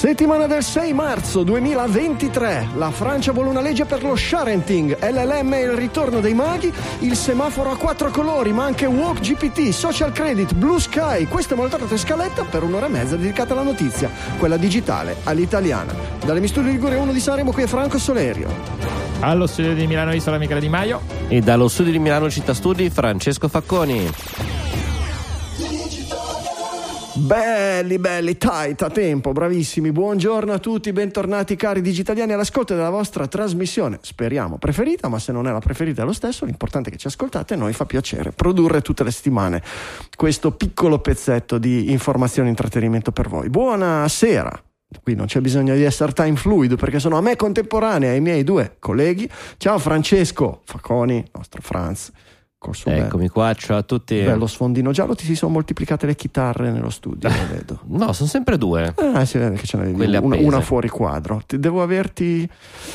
Settimana del 6 marzo 2023. La Francia vuole una legge per lo sharenting, LLM e il ritorno dei maghi, il semaforo a quattro colori, ma anche Walk GPT, Social Credit, Blue Sky. Questa è moltata scaletta per un'ora e mezza dedicata alla notizia, quella digitale, all'italiana. Dalle Misturi Ligure 1 di Sanremo qui è Franco Solerio. Allo studio di Milano Isola Michele Di Maio. E dallo studio di Milano Città Studi Francesco Facconi. Belli, belli, tight, a tempo, bravissimi. Buongiorno a tutti, bentornati cari digitaliani all'ascolto della vostra trasmissione, speriamo preferita, ma se non è la preferita è lo stesso, l'importante è che ci ascoltate e noi fa piacere produrre tutte le settimane questo piccolo pezzetto di informazione e intrattenimento per voi. Buonasera. Qui non c'è bisogno di essere time fluido perché sono a me contemporanea ai miei due colleghi. Ciao Francesco Facconi, nostro Franz col suo Eccomi bello, qua, ciao a tutti. Bello sfondino giallo, ti si sono moltiplicate le chitarre nello studio, lo vedo. No, sono sempre due. Ah, si vede che ce n'avevi una, una, fuori quadro. Devo averti...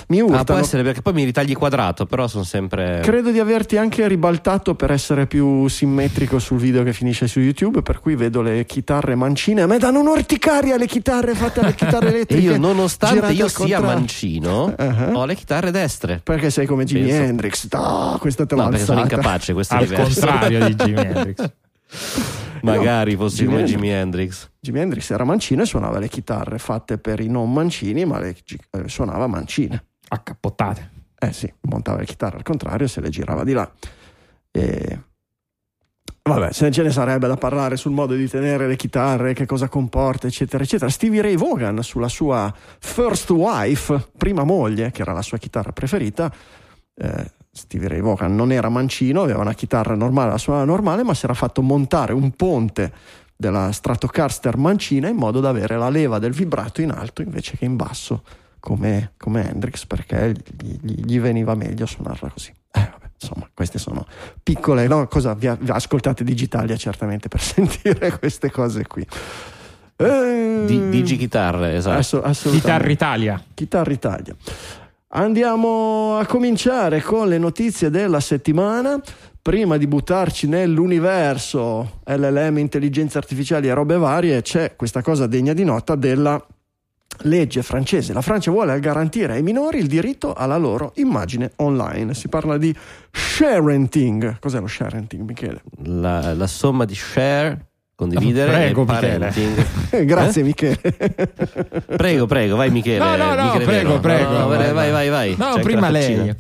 Mi urtano. Ah, può essere perché poi mi ritagli quadrato, però sono sempre... Credo di averti anche ribaltato per essere più simmetrico sul video che finisce su YouTube, per cui vedo le chitarre mancine. A me danno un'orticaria le chitarre fatte alle chitarre elettriche. e io, nonostante io sia mancino, uh-huh. ho le chitarre destre. Perché sei come Jimi Penso. Hendrix. No, questa te l'ho no, alzata. perché sono incapace questo Al contrario di Jimi Hendrix. Magari no, fossi come Jimi Hendrix. Jimi Hendrix era mancino e suonava le chitarre fatte per i non mancini, ma le eh, suonava mancine. Accappottate. Eh sì, montava le chitarre al contrario e se le girava di là. E... Vabbè, se ce ne sarebbe da parlare sul modo di tenere le chitarre, che cosa comporta, eccetera, eccetera. Stevie Ray Vaughan, sulla sua first wife, prima moglie, che era la sua chitarra preferita, eh, Stevie Ray Vaughan non era mancino, aveva una chitarra normale, la suonava normale, ma si era fatto montare un ponte della Stratocaster mancina in modo da avere la leva del vibrato in alto invece che in basso come, come Hendrix perché gli, gli, gli, veniva meglio suonarla così. Eh, vabbè, insomma, queste sono piccole, no? Cosa vi, vi ascoltate Digitalia certamente per sentire queste cose qui. Eh, Di, Digi chitarre, esatto. Ass- Chitarra Italia. Chitarra Italia. Andiamo a cominciare con le notizie della settimana. Prima di buttarci nell'universo LLM, intelligenze artificiali e robe varie, c'è questa cosa degna di nota della legge francese. La Francia vuole garantire ai minori il diritto alla loro immagine online. Si parla di sharenting. Cos'è lo sharenting, Michele? La, la somma di share condividere prego, e parenting. Grazie eh? Michele. prego, prego, vai Michele. No, no, no, Michele prego, Vero. prego. No, no, vai, vai, vai, vai. No, C'è prima lei.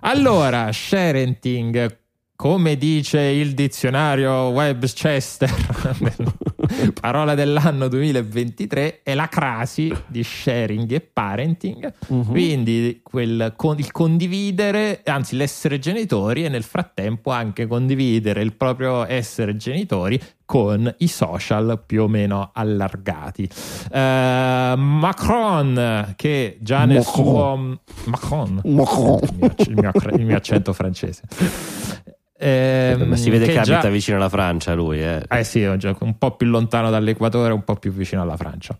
Allora, sharenting, come dice il dizionario Webchester, parola dell'anno 2023, è la crasi di sharing e parenting, uh-huh. quindi quel, il condividere, anzi l'essere genitori e nel frattempo anche condividere il proprio essere genitori con i social più o meno allargati. Uh, Macron, che già nel Macron. suo... Macron. Macron. Il, mio, il, mio, il mio accento francese. Eh, Ma si vede che, che abita già... vicino alla Francia lui. Eh, eh sì, un po' più lontano dall'equatore, un po' più vicino alla Francia.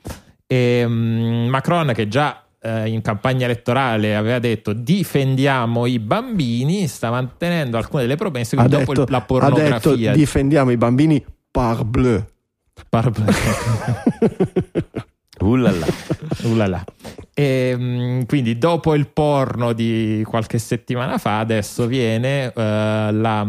E, um, Macron che già eh, in campagna elettorale aveva detto difendiamo i bambini, sta mantenendo alcune delle promesse, dopo detto, la pornografia... Ha detto difendiamo i bambini par bleu. Ullala. Ullala. E, ehm, quindi dopo il porno di qualche settimana fa, adesso viene uh, la,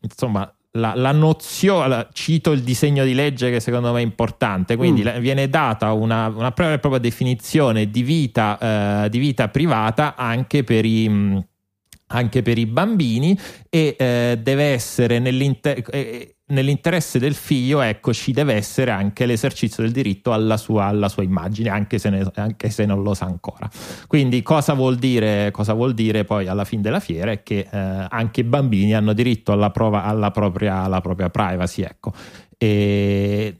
insomma, la, la nozione, cito il disegno di legge che secondo me è importante, quindi mm. viene data una, una propria definizione di vita, uh, di vita privata anche per i anche per i bambini e eh, deve essere nell'interesse nell'interesse del figlio, ecco, ci deve essere anche l'esercizio del diritto alla sua, alla sua immagine, anche se, ne, anche se, non lo sa ancora. Quindi, cosa vuol dire, cosa vuol dire poi alla fine della fiera? È che eh, anche i bambini hanno diritto alla, prova, alla, propria, alla propria privacy, ecco. E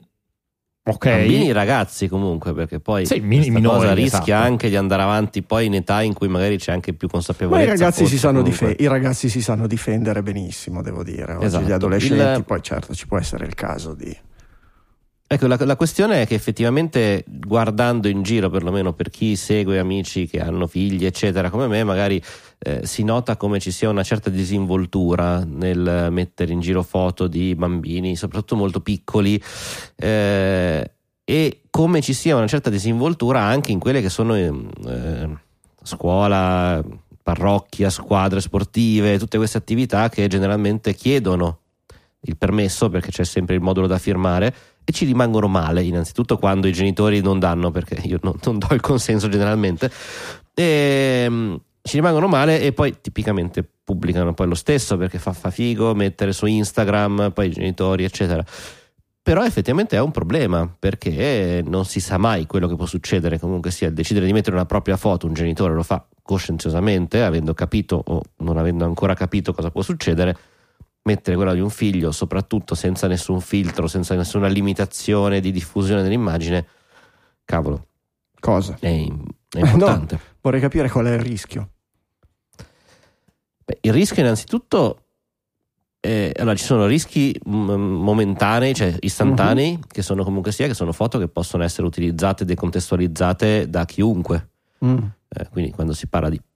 Okay. Bambini ragazzi comunque perché poi sì, min- minori, cosa rischia esatto. anche di andare avanti poi in età in cui magari c'è anche più consapevolezza. Ma i ragazzi, si sanno, dif- i ragazzi si sanno difendere benissimo, devo dire. Oggi esatto. gli adolescenti, il... poi certo ci può essere il caso di Ecco, la, la, questione è che effettivamente guardando in giro, perlomeno per chi segue amici che hanno figli, eccetera, come me, magari eh, si nota come ci sia una certa disinvoltura nel mettere in giro foto di bambini, soprattutto molto piccoli, eh, e come ci sia una certa disinvoltura anche in quelle che sono eh, scuola, parrocchia, squadre sportive, tutte queste attività che generalmente chiedono il permesso perché c'è sempre il modulo da firmare e ci rimangono male innanzitutto quando i genitori non danno perché io non, non do il consenso generalmente e, ehm, ci rimangono male e poi tipicamente pubblicano poi lo stesso perché fa, fa figo mettere su Instagram poi i genitori eccetera però effettivamente è un problema perché non si sa mai quello che può succedere comunque sia decidere di mettere una propria foto un genitore lo fa coscienziosamente avendo capito o non avendo ancora capito cosa può succedere mettere quella di un figlio, soprattutto senza nessun filtro, senza nessuna limitazione di diffusione dell'immagine, cavolo. Cosa? È, è importante. No, vorrei capire qual è il rischio. Beh, il rischio innanzitutto eh, allora ci sono rischi m- momentanei, cioè istantanei, uh-huh. che sono comunque sia, che sono foto che possono essere utilizzate, decontestualizzate da chiunque. Mm. Eh, quindi quando si parla di Mm,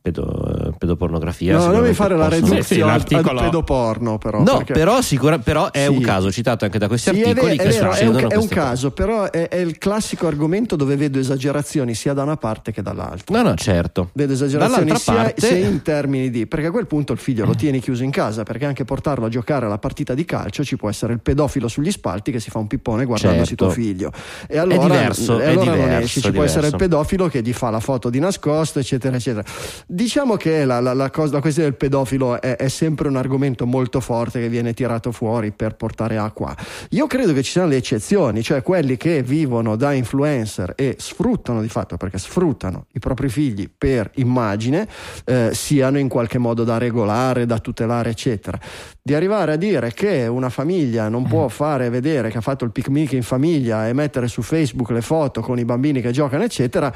pedo, pedopornografia. No, non devi fare la reduzione sì, sì, al, al pedoporno, però. No, perché... però, sicura, però è sì. un caso citato anche da questi sì, articoli. È, è, vero, è, un, è un, caso, però è, è, il classico argomento dove vedo esagerazioni sia da una parte che dall'altra. No, no, certo. Vedo esagerazioni sia, parte... sia, in termini di. Perché a quel punto il figlio lo tieni chiuso in casa, perché anche portarlo a giocare alla partita di calcio ci può essere il pedofilo sugli spalti che si fa un pippone guardandosi certo. tuo figlio. E allora, è diverso, e allora diverso, non esci. Ci può essere il pedofilo che gli fa la foto di nascosto, eccetera, eccetera. Diciamo che la, la, la, cosa, la questione del pedofilo è, è, sempre un argomento molto forte che viene tirato fuori per portare acqua. Io credo che ci siano le eccezioni, cioè quelli che vivono da influencer e sfruttano di fatto, perché sfruttano i propri figli per immagine, eh, siano in qualche modo da regolare, da tutelare, eccetera. Di arrivare a dire che una famiglia non può mm. fare vedere che ha fatto il picnic in famiglia e mettere su Facebook le foto con i bambini che giocano, eccetera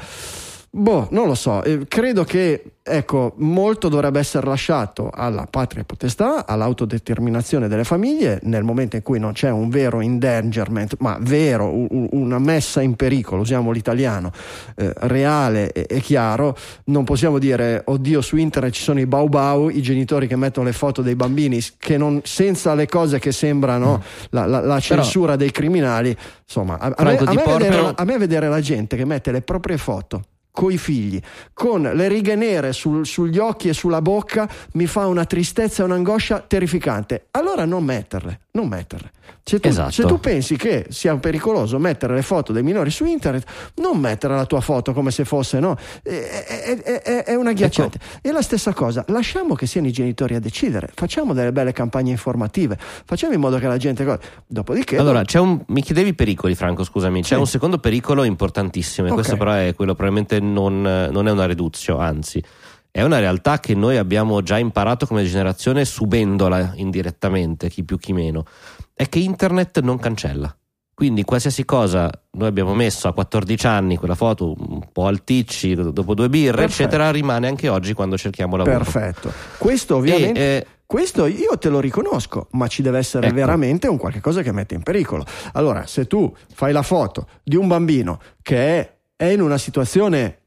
Boh, non lo so, eh, credo che ecco, molto dovrebbe essere lasciato alla patria potestà, all'autodeterminazione delle famiglie nel momento in cui non c'è un vero endangerment, ma vero, un, una messa in pericolo, usiamo l'italiano, eh, reale e, e, chiaro, non possiamo dire oddio su internet ci sono i bau bau, i genitori che mettono le foto dei bambini che non, senza le cose che sembrano mm. la, la, la, censura Però, dei criminali, insomma, a, a, me, a, me vedere, a me vedere la gente che mette le proprie foto coi figli, con le righe nere sul, sugli occhi e sulla bocca, mi fa una tristezza e un'angoscia terrificante. Allora non metterle, non metterle. Se tu, esatto. se tu, pensi che sia pericoloso mettere le foto dei minori su internet, non mettere la tua foto come se fosse, no? È, è, è, è una ghiacciata. Ecco. E la stessa cosa, lasciamo che siano i genitori a decidere, facciamo delle belle campagne informative, facciamo in modo che la gente. Dopodiché. Allora, un, mi chiedevi pericoli, Franco, scusami. C'è sì. un secondo pericolo importantissimo, e okay. questo però è quello probabilmente non, non è una reduzione, anzi è una realtà che noi abbiamo già imparato come generazione subendola indirettamente, chi più chi meno, è che internet non cancella. Quindi qualsiasi cosa noi abbiamo messo a 14 anni, quella foto un po' alticci, dopo due birre, Perfetto. eccetera, rimane anche oggi quando cerchiamo lavoro. Perfetto. Questo ovviamente... E, eh, questo io te lo riconosco, ma ci deve essere ecco. veramente un qualche cosa che mette in pericolo. Allora, se tu fai la foto di un bambino che è, è in una situazione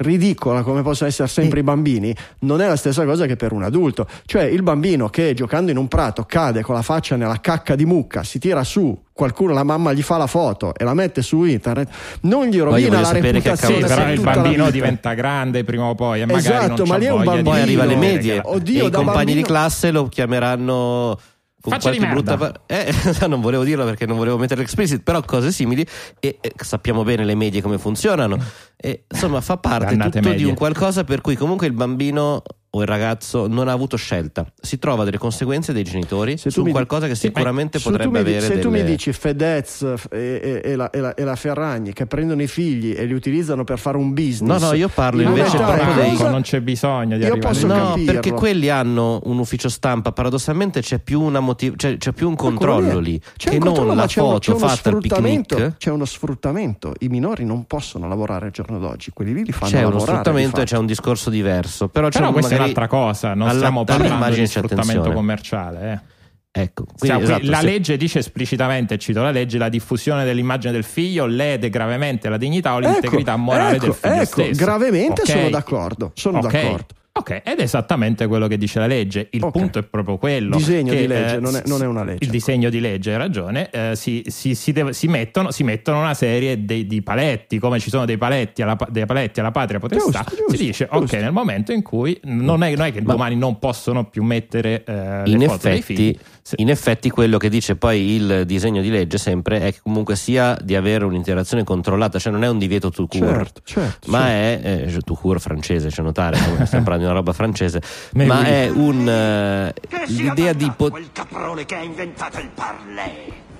ridicola come possono essere sempre i bambini, non è la stessa cosa che per un adulto. Cioè il bambino che giocando in un prato cade con la faccia nella cacca di mucca, si tira su, qualcuno, la mamma gli fa la foto e la mette su internet, non gli rovina la reputazione. Sì, però il bambino diventa grande prima o poi e magari esatto, ma lì è un bambino. Poi arriva alle medie Oddio, e i compagni bambino... di classe lo chiameranno con Faccia qualche brutta eh, non volevo dirlo perché non volevo mettere l'explicit però cose simili e, e sappiamo bene le medie come funzionano e, insomma fa parte tutto medie. di un qualcosa per cui comunque il bambino o il ragazzo non ha avuto scelta, si trova delle conseguenze dei genitori se su qualcosa che sicuramente sì, potrebbe avere. Se delle... tu mi dici Fedez e, e, la, e, la, e, la, Ferragni che prendono i figli e li utilizzano per fare un business, no, no, io parlo invece no, proprio dei. Non c'è bisogno di io arrivare posso No, capirlo. perché quelli hanno un ufficio stampa, paradossalmente c'è più, una motiv- c'è, c'è più un controllo lì c'è che un controllo, non la c'è foto un, c'è fatta al picnic. C'è uno sfruttamento, i minori non possono lavorare al giorno d'oggi, quelli lì li fanno c'è lavorare. C'è uno sfruttamento e c'è un discorso diverso, però, però c'è è un'altra cosa non alla, stiamo parlando di sfruttamento commerciale. Eh. Ecco, quindi, esatto, la se- legge dice esplicitamente, cito la legge, la diffusione dell'immagine del figlio lede gravemente la dignità o l'integrità morale ecco, del figlio ecco, stesso. gravemente Ok? sono d'accordo. Sono Ok. d'accordo. Ok, ed è esattamente quello che dice la legge. Il Ok. punto è proprio quello. Disegno che, di legge, eh, non è- non è una legge. Il disegno di legge, hai ragione. eh, si, si- si deve- mettono, si mettono una serie dei- di paletti, come ci sono dei paletti alla, dei paletti alla patria potestà. Giusto, giusto, si dice, giusto. ok, nel momento in cui non è, non è che Ma- domani non possono più mettere eh, le in foto dei figli. effetti, In effetti quello che dice poi il disegno di legge sempre è che comunque sia di avere un'interazione controllata, cioè non è un divieto tout court, Certo, certo. ma certo. è eh, tout court francese, c'è notare, stiamo parlando di una roba francese, ma è un eh, l'idea di pot-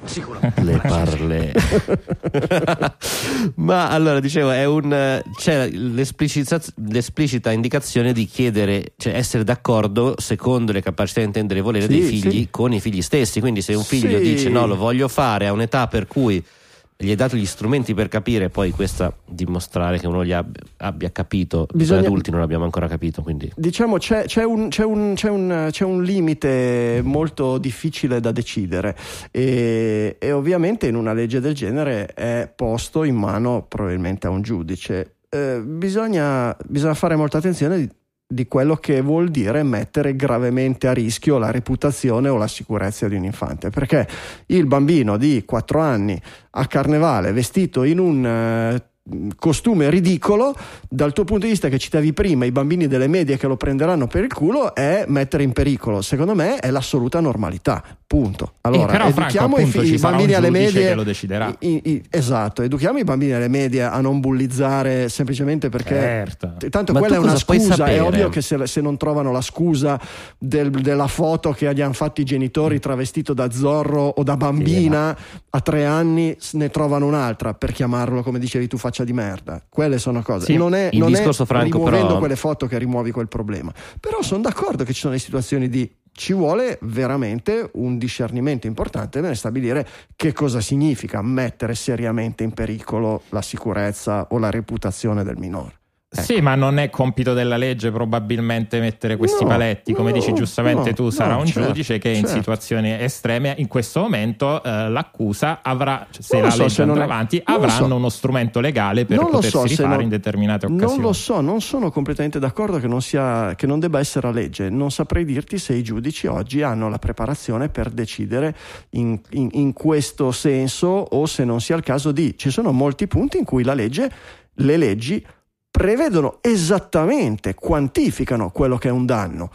Sicuramente. le parle. Ma allora dicevo, è un, c'è l'esplicita, l'esplicita indicazione di chiedere, cioè essere d'accordo secondo le capacità di intendere e volere Sì, dei figli sì. con i figli stessi. Quindi, se un figlio Sì. dice no, lo voglio fare a un'età per cui gli hai dato gli strumenti per capire, poi questa dimostrare che uno li abbia, abbia capito, Bisogna- noi adulti non l'abbiamo ancora capito. Quindi Diciamo c'è, c'è un, c'è, un, c'è, un, c'è un limite molto difficile da decidere e, e ovviamente in una legge del genere è posto in mano probabilmente a un giudice. Eh, bisogna, bisogna fare molta attenzione di, quello che vuol dire mettere gravemente a rischio la reputazione o la sicurezza di un infante, perché il bambino di 4 anni a carnevale vestito in un eh, costume ridicolo dal tuo punto di vista che citavi prima i bambini delle medie che lo prenderanno per il culo è mettere in pericolo. Secondo me è l'assoluta normalità. Punto. Allora Eh, però, Franco, educhiamo i, appunto, i sarà bambini alle medie che lo deciderà. i- i- esatto educhiamo i bambini alle medie a non bullizzare semplicemente perché Certo. T- Tanto Ma quella è una scusa, è ovvio che se, se non trovano la scusa del- della foto che gli hanno fatto i genitori travestito da zorro o da bambina a tre anni, ne trovano un'altra per chiamarlo, come dicevi tu, faccia di merda. Quelle sono cose. Sì, non è, il non è discorso, Franco, rimuovendo però- quelle foto che rimuovi quel problema. Però sono d'accordo che ci sono le situazioni di ci vuole veramente un discernimento importante nel stabilire che cosa significa mettere seriamente in pericolo la sicurezza o la reputazione del minore. Ecco. Sì, ma non è compito della legge probabilmente mettere questi No, paletti, come no, dici giustamente no, tu, sarà un certo, giudice che in certo. situazioni estreme, in questo momento eh, l'accusa avrà, cioè, se la so legge andrà avanti, avranno so. uno strumento legale per Non potersi so rifare non- in determinate occasioni. Non lo so, non sono completamente d'accordo che non, sia, che non debba essere a legge. Non saprei dirti se i giudici oggi hanno la preparazione per decidere in, in- in questo senso o se non sia il caso di. Ci sono molti punti in cui la legge, le leggi prevedono esattamente, quantificano quello che è un danno.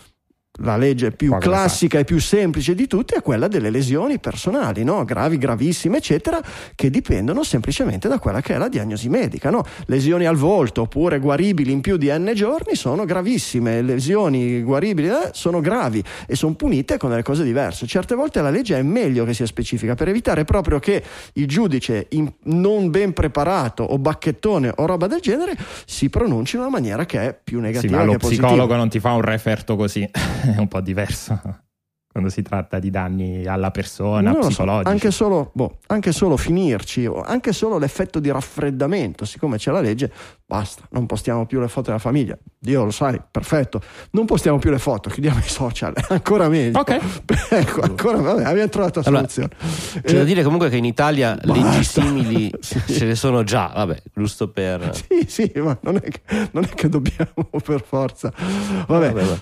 La legge più da classica e più semplice di tutte è quella delle lesioni personali, no? gravi, gravissime, eccetera, che dipendono semplicemente da quella che è la diagnosi medica. no? Lesioni al volto oppure guaribili in più di n giorni sono gravissime, lesioni guaribili eh, sono gravi e sono punite con delle cose diverse. Certe volte la legge è meglio che sia specifica per evitare proprio che il giudice in- non ben preparato o bacchettone o roba del genere si pronunci in una maniera che è più Sì, negativa ma che lo positiva. psicologo non ti fa un referto così, è un po' diverso quando si tratta di danni alla persona, Non lo so, psicologici. anche, solo, boh, anche solo finirci, o anche solo l'effetto di raffreddamento, siccome c'è la legge, basta, non postiamo più le foto della famiglia. Dio lo sai, perfetto. Non postiamo più le foto, chiudiamo i social, ancora meglio. Ok. ecco, ancora, vabbè, abbiamo trovato la Allora, soluzione. c'è da Eh, dire comunque che in Italia leggi simili Sì. ce ne sono già, vabbè, giusto per... Sì, sì, ma non è che, non è che dobbiamo per forza. Vabbè. Vabbè, vabbè.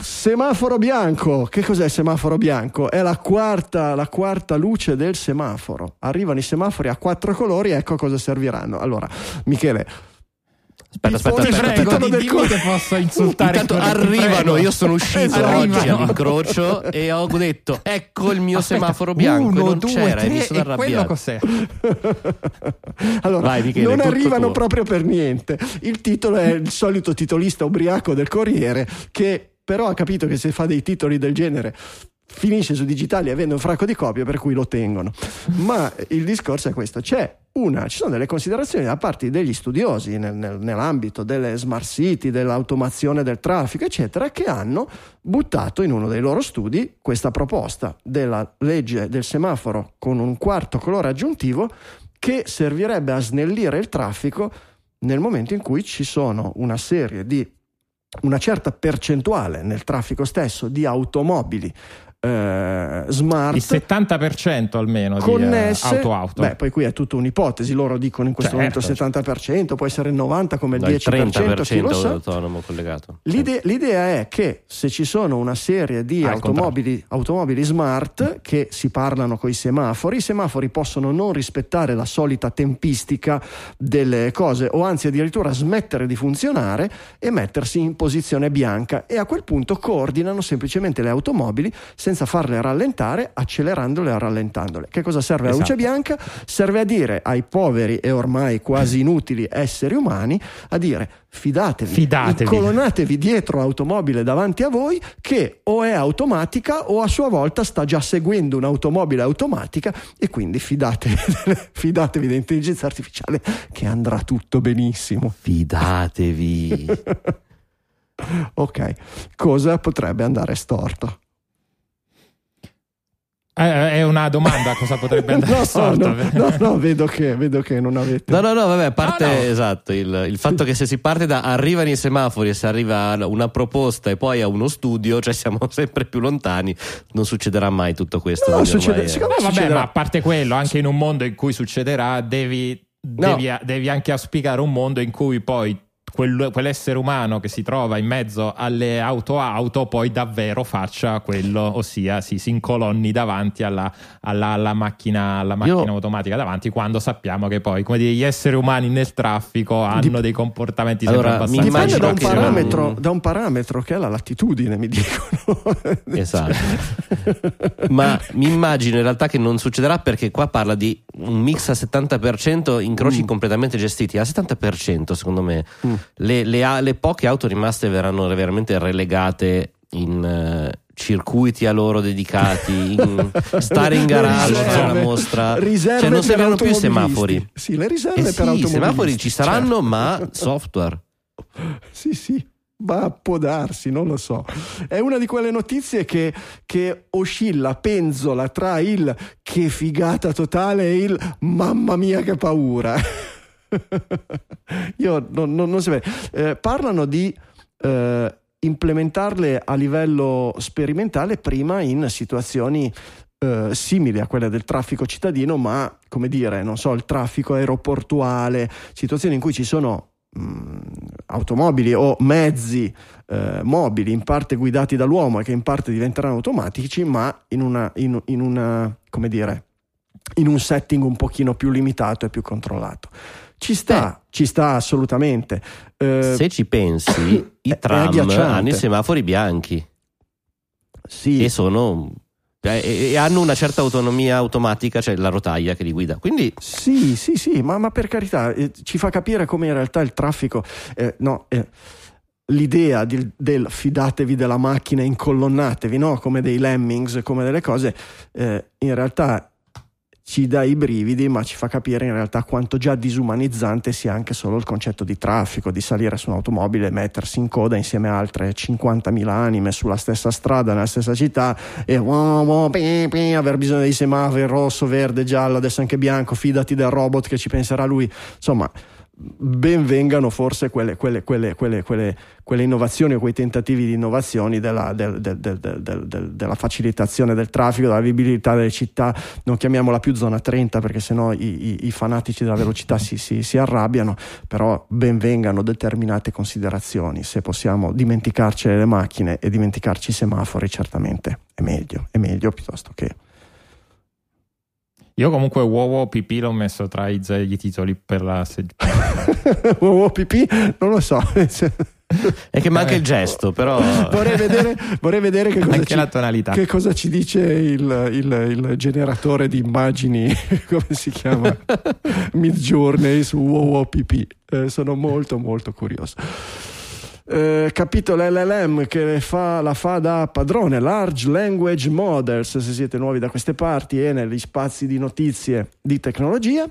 Semaforo bianco, che cos'è il semaforo bianco? È la quarta, la quarta luce del semaforo. Arrivano i semafori a quattro colori, ecco a cosa serviranno. Allora, Michele, Aspetta, aspetta, aspetta, prego, titolo di- del dimmi che posso insultare Intanto arrivano, prego. io sono uscito Arrivano. oggi all'incrocio e ho detto ecco il mio Aspetta, semaforo bianco uno, e non due, c'era e mi tre, sono e quello arrabbiato. cos'è? allora, Vai, Michele, non arrivano tuo. proprio per niente. Il titolo è il solito titolista ubriaco del Corriere che però ha capito che se fa dei titoli del genere finisce su digitali vende un fracco di copie per cui lo tengono. Ma il discorso è questo, c'è una, ci sono delle considerazioni da parte degli studiosi nel- nel- nell'ambito delle smart city, dell'automazione del traffico, eccetera, che hanno buttato in uno dei loro studi questa proposta della legge del semaforo con un quarto colore aggiuntivo che servirebbe a snellire il traffico nel momento in cui ci sono una serie di una certa percentuale nel traffico stesso di automobili eh, smart Il 70% almeno connesse, di eh, auto-auto. beh, poi qui è tutta un'ipotesi, loro dicono in questo Certo. momento il 70%, può essere il 90% come il No, il 10%, chi lo 30% sa. autonomo collegato. L'ide- l'idea è che se ci sono una serie di Ah, il automobili, automobili smart che si parlano con i semafori, i semafori possono non rispettare la solita tempistica delle cose o anzi addirittura smettere di funzionare e mettersi in posizione bianca e a quel punto coordinano semplicemente le automobili senza farle rallentare, accelerandole o rallentandole. Che cosa serve la luce Esatto. bianca? Serve a dire ai poveri e ormai quasi inutili esseri umani a dire fidatevi, Fidatevi. incolonatevi dietro automobile davanti a voi che o è automatica o a sua volta sta già seguendo un'automobile automatica e quindi fidatevi, fidatevi dell'intelligenza artificiale che andrà tutto benissimo. Fidatevi. Ok, cosa potrebbe andare storto? Eh, è una domanda cosa potrebbe andare no, storto. no, no, no, vedo che, vedo che non avete... No, no, no, vabbè, a parte No, no. esatto il, il fatto che se si parte da arrivano i semafori e se arriva una proposta e poi a uno studio, cioè siamo sempre più lontani, non succederà mai tutto questo. No, succede- ormai secondo No, vabbè, succederà. ma a parte quello, anche in un mondo in cui succederà, devi, No. devi, devi anche auspicare un mondo in cui poi quel- quell'essere umano che si trova in mezzo alle auto-auto poi davvero faccia quello, ossia si, si incolonni davanti alla, alla- alla macchina, alla macchina Io- automatica davanti, quando sappiamo che poi come dire, gli esseri umani nel traffico hanno Dip- dei comportamenti Allora, sempre mi abbastanza da un, che- parametro, da un parametro che è la latitudine, mi dicono. Esatto. Ma mi immagino in realtà che non succederà perché qua parla di un mix a 70% incroci Mm. completamente gestiti. Al 70% secondo me Mm. Le, le le poche auto rimaste verranno veramente relegate in eh, circuiti a loro dedicati, in stare in garage, fare una mostra. Cioè non serviranno più i semafori. Sì, le riserve Eh per sì, i automobilisti. semafori ci saranno, certo. ma software. Sì, sì. Ma può darsi, non lo so. È una di quelle notizie che, che oscilla, penzola tra il che figata totale e il mamma mia che paura. Io non, non, non bene. Eh, parlano di eh, implementarle a livello sperimentale prima in situazioni eh, simili a quelle del traffico cittadino, ma come dire, non so, il traffico aeroportuale, situazioni in cui ci sono mh, automobili o mezzi eh, mobili in parte guidati dall'uomo e che in parte diventeranno automatici, ma in una, in, in una come dire, in un setting un pochino più limitato e più controllato. Ci sta, ci sta assolutamente. Eh, Se ci pensi, è i tram hanno i semafori bianchi. sì, e sono e, e hanno una certa autonomia automatica, cioè la rotaia che li guida. Quindi Sì, sì, sì, ma, ma per carità, eh, ci fa capire come in realtà il traffico, eh, no, eh, l'idea di- del fidatevi della macchina, incolonnatevi, no? come dei lemmings, come delle cose, eh, in realtà ci dà i brividi, ma ci fa capire in realtà quanto già disumanizzante sia anche solo il concetto di traffico, di salire su un'automobile e mettersi in coda insieme a altre 50.000 anime sulla stessa strada, nella stessa città e wow, wow, pi, pi, aver bisogno dei semafori rosso, verde, giallo, adesso anche bianco, fidati del robot che ci penserà lui. Insomma, ben vengano forse quelle, quelle, quelle, quelle, innovazioni o quei tentativi di innovazioni della, del- del- del- del- del- del- della facilitazione del traffico, della vivibilità delle città, non chiamiamola più zona 30 perché sennò i, i, i fanatici della velocità si, si, si arrabbiano, però ben vengano determinate considerazioni, se possiamo dimenticarci le macchine e dimenticarci i semafori certamente è meglio, è meglio piuttosto che... Io comunque Wow PP l'ho messo tra i, i titoli per la seg- Uovo pipì, non lo so. è che manca il gesto, però vorrei, vedere, vorrei vedere che cosa, ci, la tonalità. che cosa ci dice il, il- il generatore di immagini, come si chiama? Midjourney su WoWPP. Eh, sono molto molto curioso. Eh, capitolo LLM che fa- la fa da padrone, Large Language Models, se siete nuovi da queste parti e negli spazi di notizie di tecnologia.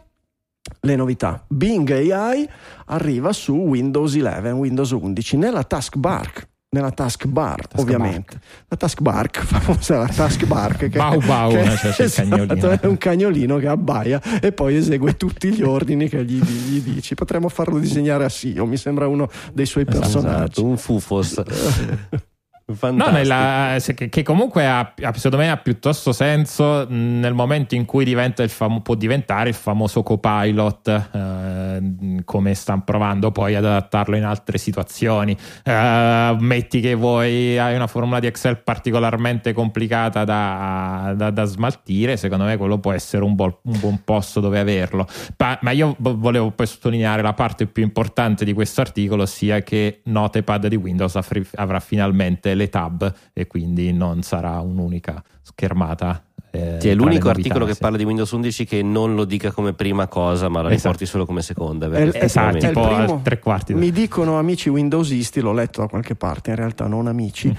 Le novità. Bing AI arriva su Windows 11, Windows 11 nella taskbar. Nella taskbar, Taskbar. ovviamente. La taskbar, famosa la taskbar. Che, Bau bau, che- no? Cioè, il esatto, cagnolino. è un cagnolino che abbaia e poi esegue tutti gli ordini che gli, gli dici. Potremmo farlo disegnare a Sio, mi sembra uno dei suoi personaggi. esatto, un fufos. No, Fantastico. nella- se- che, che comunque ha, secondo me ha piuttosto senso nel momento in cui diventa il famo- può diventare il famoso copilot, eh, come stanno provando poi ad adattarlo in altre situazioni. Eh, metti che vuoi, hai una formula di Excel particolarmente complicata da, da- da smaltire, secondo me quello può essere un, buon- un buon posto dove averlo. Pa- ma io vo- volevo poi sottolineare la parte più importante di questo articolo, sia che Notepad di Windows avrà finalmente le tab e quindi non sarà un'unica schermata. eh, Sì, è l'unico articolo che parla di Windows 11 che non lo dica come prima cosa, ma la Esatto. riporti solo come seconda. È- Esatto, è il tipo primo- tre quarti. Mi dicono amici windowsisti, l'ho letto da qualche parte, in realtà non amici,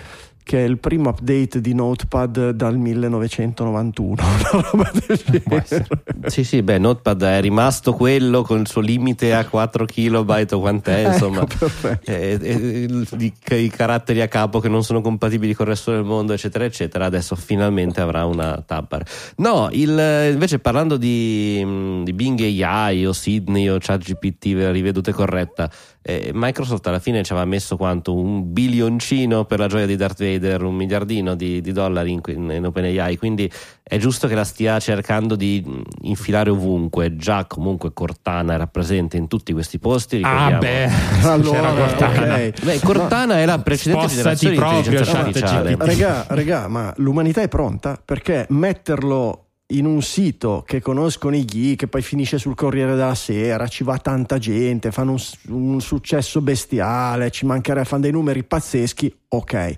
che è il primo update di Notepad dal 1991. una roba del Può essere. genere. Sì, sì, beh, Notepad è rimasto quello con il suo limite a 4 kilobyte o quant'è, insomma. Ecco, perfetto. Eh, eh, il- di- i caratteri a capo che non sono compatibili con il resto del mondo, eccetera, eccetera. Adesso finalmente avrà una tab. No, il- invece parlando di, di Bing AI o Sydney o ChatGPT, ve la rivedute corretta. Eh, Microsoft alla fine ci aveva messo quanto? Un bilioncino per la gioia di Darth Vader, un miliardino di, di dollari in, in, in OpenAI. Quindi è giusto che la stia cercando di mh, infilare ovunque. Già comunque Cortana era presente in tutti questi posti. Ah, beh, Allora, Cortana. ok. Beh, Cortana è la precedente generazione di proprio, intelligenza chat artificiale. GPT. Regà, regà, ma l'umanità è pronta perché metterlo in un sito che conoscono i geek, che poi finisce sul Corriere della Sera, ci va tanta gente, fanno un, un successo bestiale, ci mancherebbe, fanno dei numeri pazzeschi, ok.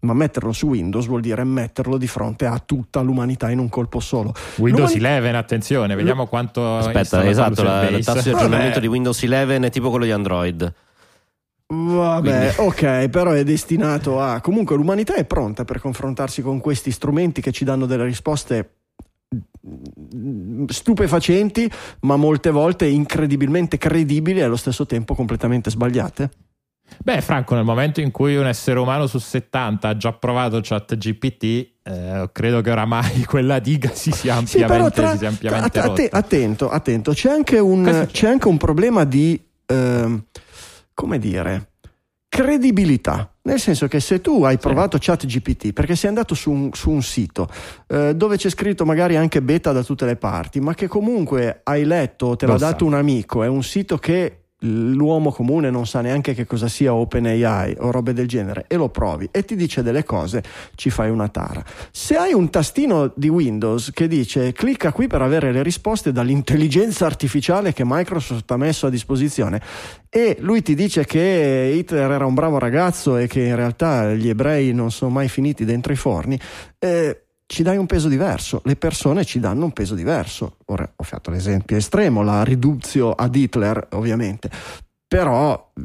Ma metterlo su Windows vuol dire metterlo di fronte a tutta l'umanità in un colpo solo. Windows L'umani- 11, attenzione, vediamo quanto. Aspetta, esatto, la, il tasso di aggiornamento di Windows 11 è tipo quello di Android. Vabbè, ok, però è destinato a... Comunque l'umanità è pronta per confrontarsi con questi strumenti che ci danno delle risposte stupefacenti, ma molte volte incredibilmente credibili e allo stesso tempo completamente sbagliate. Beh, Franco, nel momento in cui un essere umano su 70 ha già provato ChatGPT, eh, credo che oramai quella diga si sia Sì, ampiamente, tra- si sia ampiamente att- att- attento, attento, c'è anche un, c'è? anche un problema di, ehm, come dire, credibilità. Nel senso che se tu hai provato ChatGPT perché sei andato su un, su un sito eh, dove c'è scritto magari anche beta da tutte le parti, ma che comunque hai letto, te l'ha Lo sa. dato un amico, è un sito che l'uomo comune non sa neanche che cosa sia OpenAI o robe del genere e lo provi e ti dice delle cose, ci fai una tara. Se hai un tastino di Windows che dice clicca qui per avere le risposte dall'intelligenza artificiale che Microsoft ha messo a disposizione e lui ti dice che Hitler era un bravo ragazzo e che in realtà gli ebrei non sono mai finiti dentro i forni, eh, ci dai un peso diverso, le persone ci danno un peso diverso. Ora ho fatto l'esempio estremo, la riduzio ad Hitler ovviamente, però mh,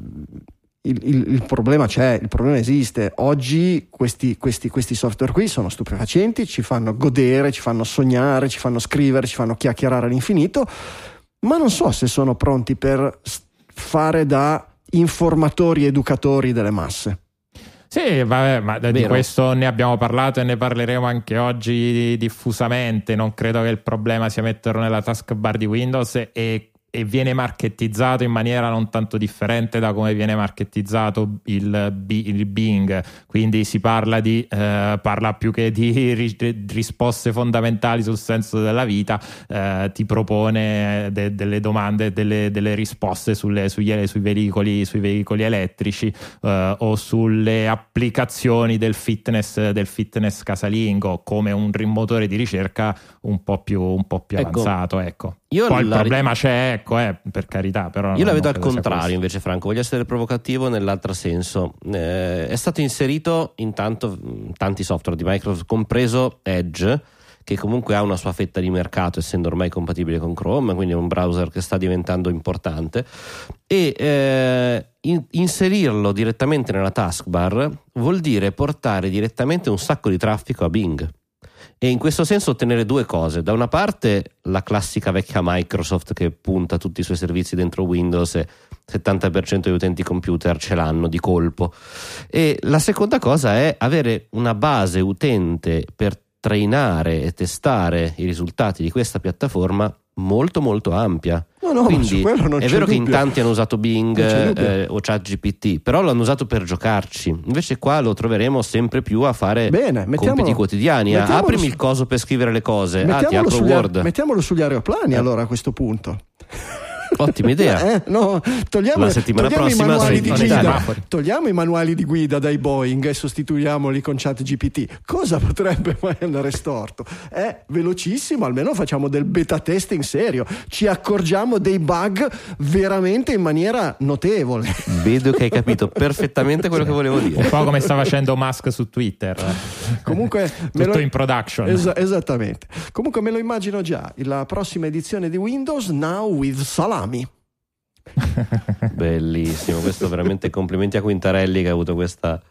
il, il- il problema c'è, il problema esiste. Oggi questi, questi- questi software qui sono stupefacenti, ci fanno godere, ci fanno sognare, ci fanno scrivere, ci fanno chiacchierare all'infinito, ma non so se sono pronti per fare da informatori educatori delle masse. Sì, vabbè, ma di Vero. questo ne abbiamo parlato e ne parleremo anche oggi diffusamente. Non credo che il problema sia metterlo nella taskbar di Windows e, e viene markettizzato in maniera non tanto differente da come viene markettizzato il, il Bing. Quindi si parla di eh, parla più che di ri- risposte fondamentali sul senso della vita, eh, ti propone de- delle domande, delle, delle risposte sulle- sugli- sui, veicoli, sui veicoli elettrici eh, o sulle applicazioni del fitness, del fitness casalingo come un motore di ricerca un po' più, un po' più Ecco, avanzato. Ecco. Io Poi il problema c'è, ecco, eh, per carità, però Io la vedo al contrario invece Franco, voglio essere provocativo nell'altro senso. Eh, è stato inserito intanto mh, tanti software di Microsoft, compreso Edge, che comunque ha una sua fetta di mercato essendo ormai compatibile con Chrome, quindi è un browser che sta diventando importante e eh, in- inserirlo direttamente nella taskbar vuol dire portare direttamente un sacco di traffico a Bing. E in questo senso ottenere due cose. Da una parte la classica vecchia Microsoft che punta tutti i suoi servizi dentro Windows e 70% degli utenti computer ce l'hanno di colpo. E la seconda cosa è avere una base utente per trainare e testare i risultati di questa piattaforma molto molto ampia. No, no, Quindi è vero che in tanti hanno usato Bing eh, o ChatGPT, però l'hanno usato per giocarci. Invece qua lo troveremo sempre più a fare Bene, compiti quotidiani. Ah, Aprimi su- il coso per scrivere le cose. Ah, ti Mettiamolo apro sugli, Word. mettiamolo sugli aeroplani Eh. allora a questo punto. Ottima idea. Eh, no, togliamo, La settimana togliamo i prossima manuali sono di guida. Togliamo i manuali di guida dai Boeing e sostituiamoli con chat GPT. Cosa potrebbe mai andare storto? È velocissimo, almeno facciamo del beta testing serio. Ci accorgiamo dei bug veramente in maniera notevole. Vedo che hai capito perfettamente quello che volevo Un dire. po' come sta facendo Musk su Twitter. Comunque, me Tutto lo- in production. Esa- esattamente. Comunque me lo immagino già, la prossima edizione di Windows Now with Salami. Bellissimo, questo veramente complimenti a Quintarelli che ha avuto questa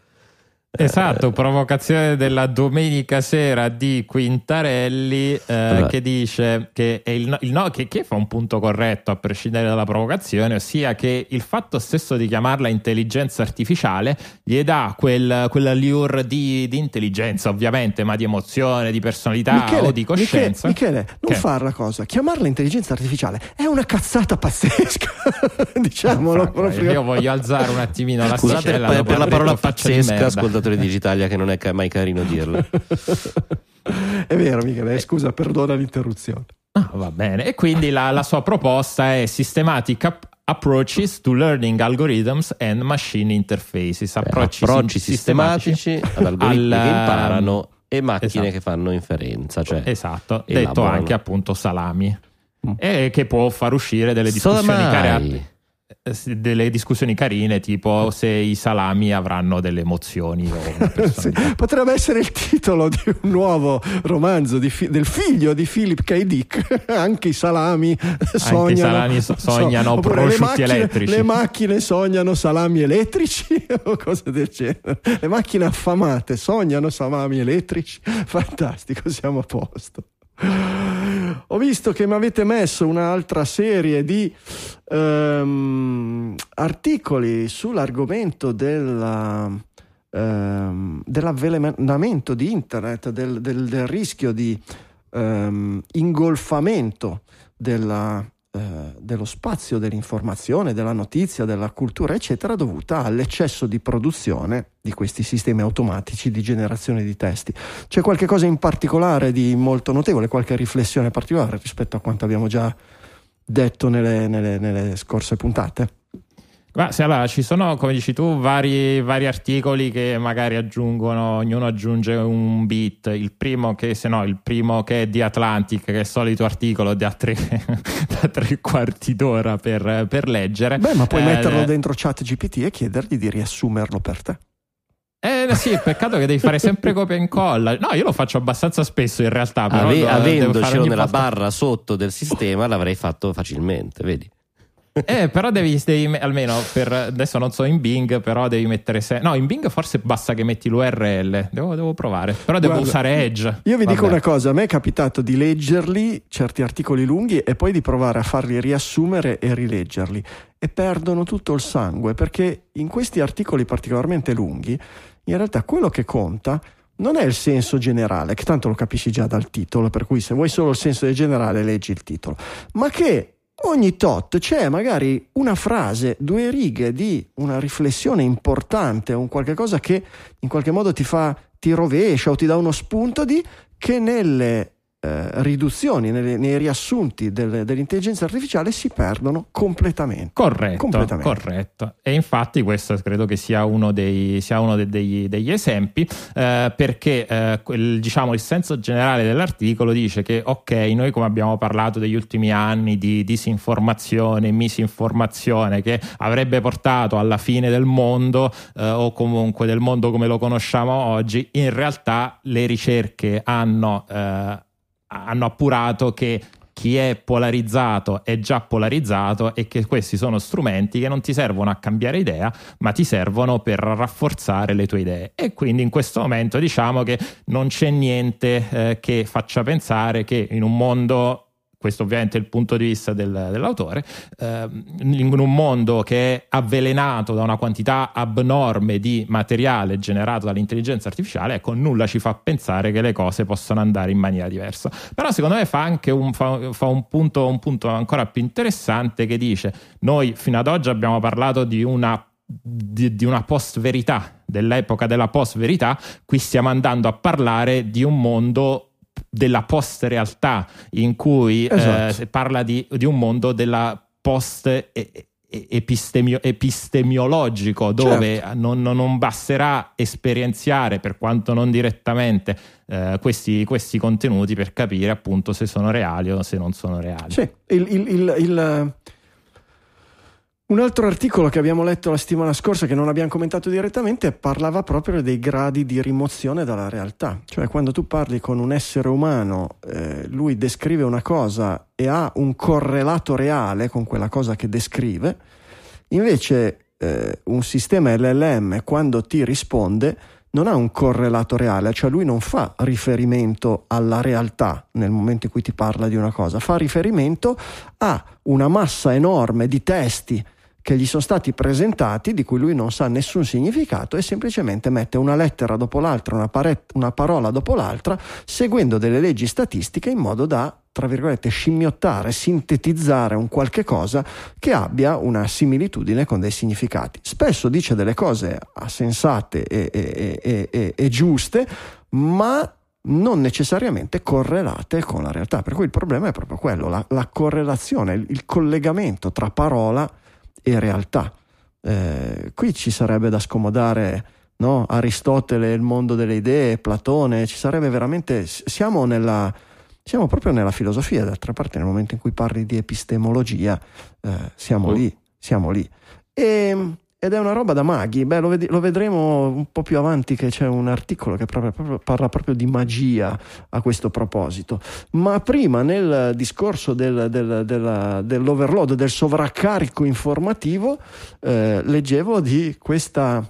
Esatto, provocazione della domenica sera di Quintarelli eh, Allora. che dice che, è il no- il no- che, che fa un punto corretto a prescindere dalla provocazione, ossia che il fatto stesso di chiamarla intelligenza artificiale gli dà quel, quell'allure di, di intelligenza ovviamente, ma di emozione, di personalità o di coscienza. Michele, Michele, non Che? fare la cosa, chiamarla intelligenza artificiale è una cazzata pazzesca. Diciamolo Fa- proprio. Io voglio alzare un attimino la Scusate scusate per, la parola faccia di pazzesca, merda. ascoltatori digitali, che non è mai carino dirla. è vero, Michele, eh, scusa, perdona l'interruzione. Ah, va bene. E quindi la, la sua proposta è Systematic Ap- Approaches to Learning Algorithms and Machine Interfaces. Approcci, Approcci sim- sistematici ad algoritmi al- che imparano e macchine Esatto. che fanno inferenza. Cioè Esatto, detto elaborano. anche appunto salami. Mm. E che può far uscire delle discussioni, sì, delle discussioni carine, tipo se i salami avranno delle emozioni Sì, potrebbe essere il titolo di un nuovo romanzo di fi- del figlio di Philip K. Dick. Anche i salami sognano, i salami so- sognano oppure prosciutti le macchine, elettrici. Le macchine sognano salami elettrici o cose del genere. Le macchine affamate sognano salami elettrici. Fantastico, siamo a posto. Ho visto che mi avete messo un'altra serie di ehm, articoli sull'argomento della, ehm, dell'avvelenamento di internet, del, del- del rischio di ehm, ingolfamento della, eh, dello spazio dell'informazione, della notizia, della cultura, eccetera, dovuta all'eccesso di produzione di questi sistemi automatici di generazione di testi. C'è qualche cosa in particolare di molto notevole, qualche riflessione particolare rispetto a quanto abbiamo già detto nelle, nelle- nelle scorse puntate? Ma se allora ci sono, come dici tu, vari, vari articoli che magari aggiungono, ognuno aggiunge un bit. Il primo che, se no, il primo che è di Atlantic, che è il solito articolo da tre, da tre quarti d'ora per, per leggere. Beh, ma puoi Eh, metterlo dentro chat GPT e chiedergli di riassumerlo per te. Eh sì, peccato che devi fare sempre copia e incolla. No, io lo faccio abbastanza spesso in realtà. Però Ave- fare avendocelo nella volta. barra sotto del sistema l'avrei fatto facilmente, vedi? Eh, però devi, devi me- almeno per adesso non so in Bing, però devi mettere se... No, in Bing forse basta che metti l'URL. Devo, devo provare. Però devo Guarda, usare Edge. Io vi dico Vabbè. una cosa, a me è capitato di leggerli, certi articoli lunghi, e poi di provare a farli riassumere e rileggerli. E perdono tutto il sangue, perché in questi articoli particolarmente lunghi, in realtà quello che conta non è il senso generale, che tanto lo capisci già dal titolo, per cui se vuoi solo il senso generale leggi il titolo, ma che ogni tot c'è magari una frase, due righe di una riflessione importante, un qualche cosa che in qualche modo ti fa, ti rovescia o ti dà uno spunto di che nelle eh, riduzioni, nelle- nei riassunti del- dell'intelligenza artificiale si perdono completamente. Corretto, Completamente. corretto. E infatti questo credo che sia uno dei- sia uno de- degli, degli esempi eh, perché eh, quel- diciamo, il senso generale dell'articolo dice che ok, noi come abbiamo parlato degli ultimi anni di disinformazione, misinformazione che avrebbe portato alla fine del mondo eh, o comunque del mondo come lo conosciamo oggi, in realtà le ricerche hanno, eh, hanno appurato che chi è polarizzato è già polarizzato e che questi sono strumenti che non ti servono a cambiare idea, ma ti servono per rafforzare le tue idee. E quindi in questo momento diciamo che non c'è niente eh, che faccia pensare che in un mondo questo ovviamente è il punto di vista del, dell'autore, eh, in un mondo che è avvelenato da una quantità abnorme di materiale generato dall'intelligenza artificiale, ecco, nulla ci fa pensare che le cose possano andare in maniera diversa. Però secondo me fa anche un, fa, fa un, punto, un punto ancora più interessante che dice, noi fino ad oggi abbiamo parlato di una di, di, una post verità, dell'epoca della post verità, qui stiamo andando a parlare di un mondo della post realtà in cui eh, esatto. eh, parla di, di, un mondo della post epistemio, epistemiologico dove certo. non, non, basterà esperienziare per quanto non direttamente eh, questi, questi, contenuti per capire appunto se sono reali o se non sono reali. Sì, il, il, il, il un altro articolo che abbiamo letto la settimana scorsa, che non abbiamo commentato direttamente, parlava proprio dei gradi di rimozione dalla realtà. Cioè, quando tu parli con un essere umano, eh, lui descrive una cosa e ha un correlato reale con quella cosa che descrive, invece eh, un sistema LLM, quando ti risponde, non ha un correlato reale, cioè lui non fa riferimento alla realtà nel momento in cui ti parla di una cosa, fa riferimento a una massa enorme di testi che gli sono stati presentati, di cui lui non sa nessun significato, e semplicemente mette una lettera dopo l'altra, una, pare- una parola dopo l'altra, seguendo delle leggi statistiche in modo da tra virgolette, scimmiottare, sintetizzare un qualche cosa che abbia una similitudine con dei significati. Spesso dice delle cose sensate e, e, e, e giuste, ma non necessariamente correlate con la realtà. Per cui il problema è proprio quello, la, la correlazione, il, il collegamento tra parola e realtà. Eh, qui ci sarebbe da scomodare no? Aristotele, il mondo delle idee, Platone, ci sarebbe veramente, siamo, nella, siamo proprio nella filosofia, d'altra parte nel momento in cui parli di epistemologia, eh, siamo oh. lì, siamo lì. E ed è una roba da maghi. Beh, lo, ved- lo, vedremo un po' più avanti che c'è un articolo che proprio, proprio, parla proprio di magia a questo proposito. Ma prima nel discorso del, del, del, dell'overload, del sovraccarico informativo, eh, leggevo di questa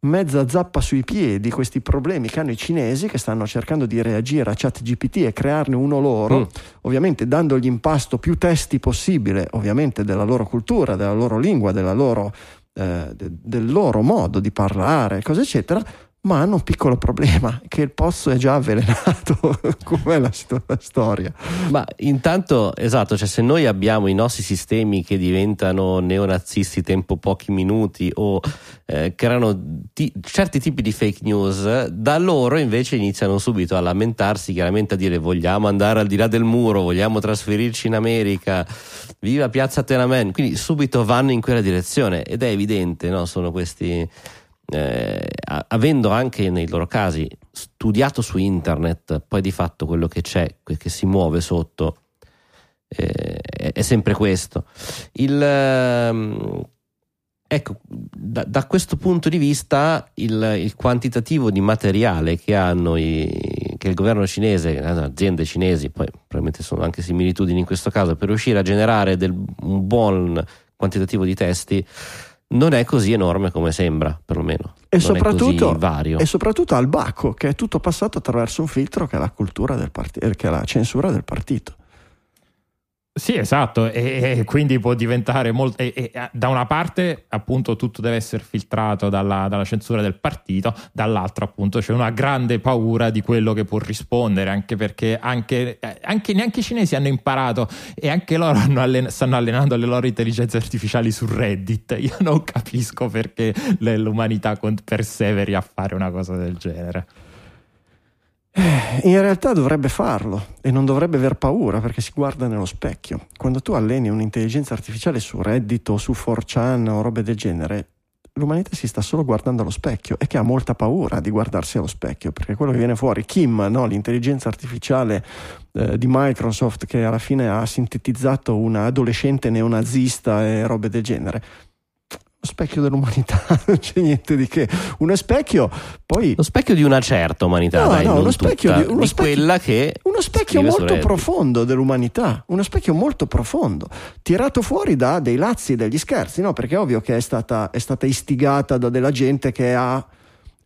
mezza zappa sui piedi, questi problemi che hanno i cinesi che stanno cercando di reagire a ChatGPT e crearne uno loro, mm. ovviamente dandogli in pasto più testi possibile, ovviamente della loro cultura, della loro lingua, della loro eh, de, del loro modo di parlare, cose eccetera, ma hanno un piccolo problema, che il pozzo è già avvelenato, com'è la, la, storia. Ma intanto, esatto, cioè se noi abbiamo i nostri sistemi che diventano neonazisti tempo pochi minuti o eh, creano ti, certi tipi di fake news, da loro invece iniziano subito a lamentarsi, chiaramente a dire vogliamo andare al di là del muro, vogliamo trasferirci in America, viva Piazza Tenamen, quindi subito vanno in quella direzione ed è evidente, no? sono questi eh, avendo anche nei loro casi studiato su internet, poi di fatto quello che c'è, che si muove sotto, eh, è sempre questo. Il, ehm, ecco, da, da, questo punto di vista il, il, quantitativo di materiale che hanno i, che il governo cinese, aziende cinesi, poi probabilmente sono anche similitudini in questo caso, per riuscire a generare del, un buon quantitativo di testi, non è così enorme come sembra, perlomeno. E soprattutto, e soprattutto, al Bacco, che è tutto passato attraverso un filtro che è la cultura del partito, che è la censura del partito. Sì, esatto, e, e, quindi può diventare molto... E, e, da una parte appunto tutto deve essere filtrato dalla, dalla, censura del partito, dall'altra appunto c'è una grande paura di quello che può rispondere, anche perché anche, anche neanche i cinesi hanno imparato e anche loro allen- stanno allenando le loro intelligenze artificiali su Reddit. Io non capisco perché l'umanità perseveri a fare una cosa del genere. Eh, in realtà dovrebbe farlo e non dovrebbe aver paura perché si guarda nello specchio. Quando tu alleni un'intelligenza artificiale su Reddit o su 4chan o robe del genere, l'umanità si sta solo guardando allo specchio e che ha molta paura di guardarsi allo specchio perché quello che viene fuori, Kim, no? l'intelligenza artificiale eh, di Microsoft che alla fine ha sintetizzato una adolescente neonazista e robe del genere, specchio dell'umanità, non c'è niente di che. Uno specchio, poi. Lo specchio di una certa umanità, no, dai, no, uno specchio tutta, di, uno di specchio, quella che. Uno specchio molto profondo dell'umanità, uno specchio molto profondo, tirato fuori da dei lazzi e degli scherzi, no? Perché è ovvio che è stata, è stata istigata da della gente che ha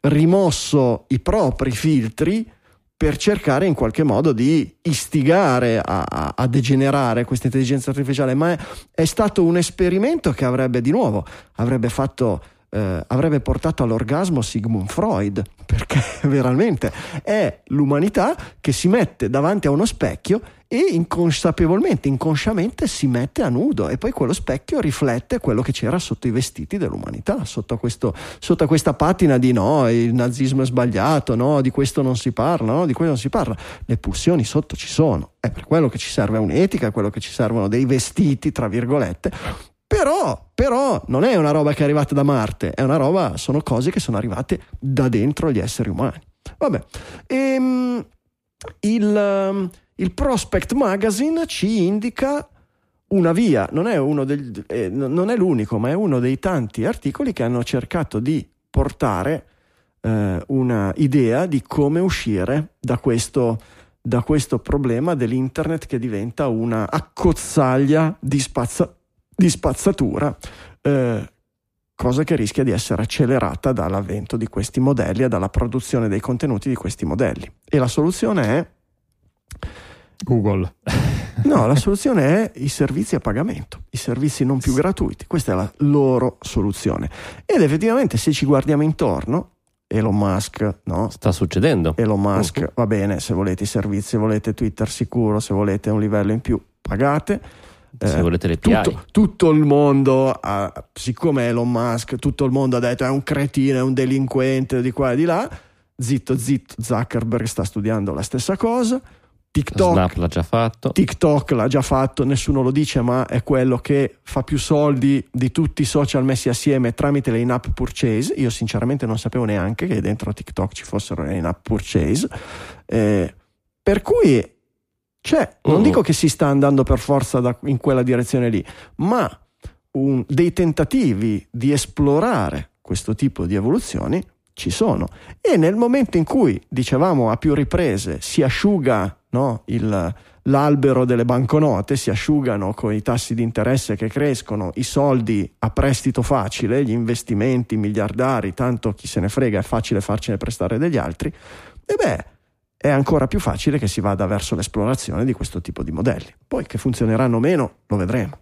rimosso i propri filtri per cercare in qualche modo di istigare a, a- a degenerare questa intelligenza artificiale, ma è, è stato un esperimento che avrebbe di nuovo, avrebbe fatto eh, avrebbe portato all'orgasmo Sigmund Freud, perché veramente è l'umanità che si mette davanti a uno specchio e inconsapevolmente, inconsciamente si mette a nudo e poi quello specchio riflette quello che c'era sotto i vestiti dell'umanità, sotto, questo, sotto questa patina di no, il nazismo è sbagliato, no, di questo non si parla, no, di questo non si parla. Le pulsioni sotto ci sono, è per quello che ci serve un'etica, è quello che ci servono dei vestiti, tra virgolette, però, però non è una roba che è arrivata da Marte, è una roba, sono cose che sono arrivate da dentro gli esseri umani. Vabbè, ehm, il, il Prospect Magazine ci indica una via, non è, del- eh, non è l'unico, ma è uno dei tanti articoli che hanno cercato di portare eh, una idea di come uscire da questo, da questo problema dell'internet che diventa una accozzaglia di, spazza- di spazzatura, eh, cosa che rischia di essere accelerata dall'avvento di questi modelli e dalla produzione dei contenuti di questi modelli. E la soluzione è Google. No, la soluzione è i servizi a pagamento, i servizi non più gratuiti. Questa è la loro soluzione. Ed effettivamente, se ci guardiamo intorno, Elon Musk, no? Sta succedendo. Elon Musk, va bene, se volete i servizi, volete Twitter sicuro, se volete un livello in più, pagate. Se Eh, volete le API. tutto, tutto il mondo, ha- siccome Elon Musk, tutto il mondo ha detto è un cretino, è un delinquente di qua e di là. Zitto, zitto, Zuckerberg sta studiando la stessa cosa. TikTok, Snap l'ha già fatto. TikTok l'ha già fatto, nessuno lo dice, ma è quello che fa più soldi di tutti i social messi assieme tramite le in-app purchase. Io sinceramente non sapevo neanche che dentro TikTok ci fossero le in-app purchase. Eh, per cui c'è, non Mm. dico che si sta andando per forza da- in quella direzione lì, ma un- dei tentativi di esplorare questo tipo di evoluzioni ci sono. E nel momento in cui, dicevamo a più riprese, si asciuga no, il- l'albero delle banconote, si asciugano con i tassi di interesse che crescono, i soldi a prestito facile, gli investimenti miliardari, tanto chi se ne frega, è facile farcene prestare degli altri, e beh, è ancora più facile che si vada verso l'esplorazione di questo tipo di modelli. Poi che funzioneranno o meno, lo vedremo.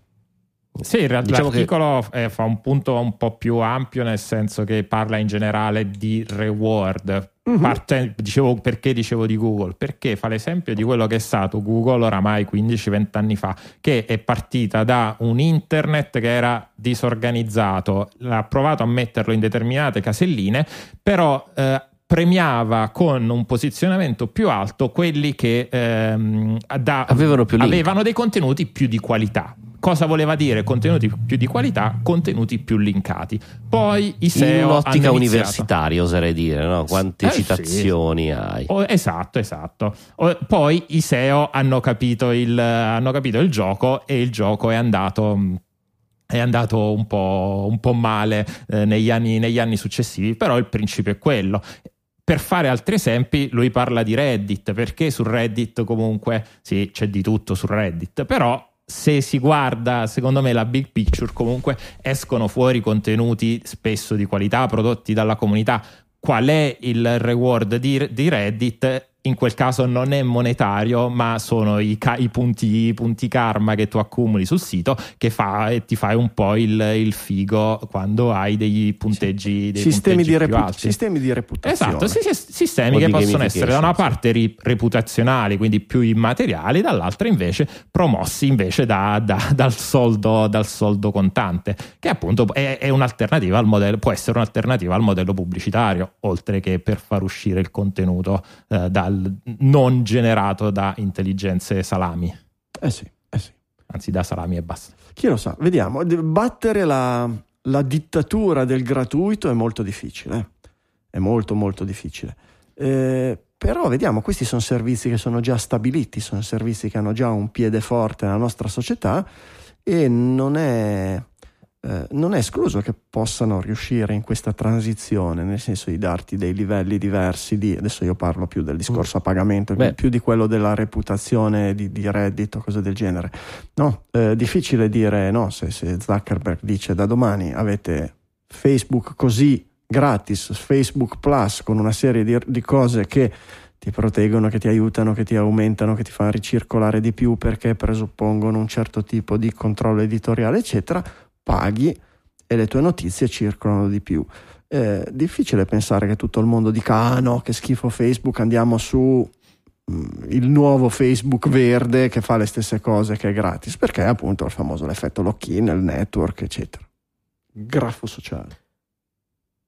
Sì, in realtà Diciamo che- l'articolo eh, fa un punto un po' più ampio, nel senso che parla in generale di reward. Mhm. Parte- dicevo, perché dicevo di Google? Perché fa l'esempio di quello che è stato Google oramai 15-20 anni fa, che è partita da un internet che era disorganizzato, ha provato a metterlo in determinate caselline, però eh, premiava con un posizionamento più alto quelli che ehm, da- Avevano avevano dei contenuti più di qualità. Cosa voleva dire contenuti più di qualità? Contenuti più linkati. Poi i SEO In un'ottica universitaria, oserei dire, no? Quante Eh, sì. citazioni hai? Oh, esatto, esatto. Oh, poi i SEO hanno capito, il, hanno capito il gioco e il gioco è andato. È andato un po', un po' male eh, negli, anni, negli anni successivi, però il principio è quello. Per fare altri esempi, lui parla di Reddit, perché su Reddit comunque sì, c'è di tutto su Reddit, però se si guarda, secondo me, la big picture, comunque escono fuori contenuti spesso di qualità prodotti dalla comunità. Qual è il reward di, di Reddit? In quel caso non è monetario, ma sono i, ca- i punti, i punti karma che tu accumuli sul sito che fa, e ti fai un po' il, il figo quando hai dei punteggi, dei Sistemi punteggi di, più repu- alti. sistemi di reputazione. Esatto, sì, sì, sistemi O che possono essere da una parte ri- reputazionali, quindi più immateriali, dall'altra invece promossi invece da- da- dal, soldo, dal soldo contante, che appunto è, è un'alternativa al modello, può essere un'alternativa al modello pubblicitario, oltre che per far uscire il contenuto eh, dal, non generato da intelligenze salami, Eh sì, eh sì. anzi da salami e basta. Chi lo sa, vediamo. Battere la, la dittatura del gratuito è molto difficile. eh. È molto, molto difficile. Eh, però vediamo, questi sono servizi che sono già stabiliti, sono servizi che hanno già un piede forte nella nostra società e non è, eh, non è escluso che possano riuscire in questa transizione, nel senso di darti dei livelli diversi di, adesso io parlo più del discorso a pagamento, Beh. più di quello della reputazione di, di Reddit o cose del genere. No, eh, difficile dire no, se, se Zuckerberg dice da domani avete Facebook così gratis, Facebook Plus con una serie di, di cose che ti proteggono, che ti aiutano, che ti aumentano, che ti fanno ricircolare di più perché presuppongono un certo tipo di controllo editoriale, eccetera, paghi e le tue notizie circolano di più. È difficile pensare che tutto il mondo dica ah no, che schifo Facebook, andiamo su mm, il nuovo Facebook verde che fa le stesse cose che è gratis, perché è appunto il famoso l'effetto lock-in, il network, eccetera. Grafo sociale.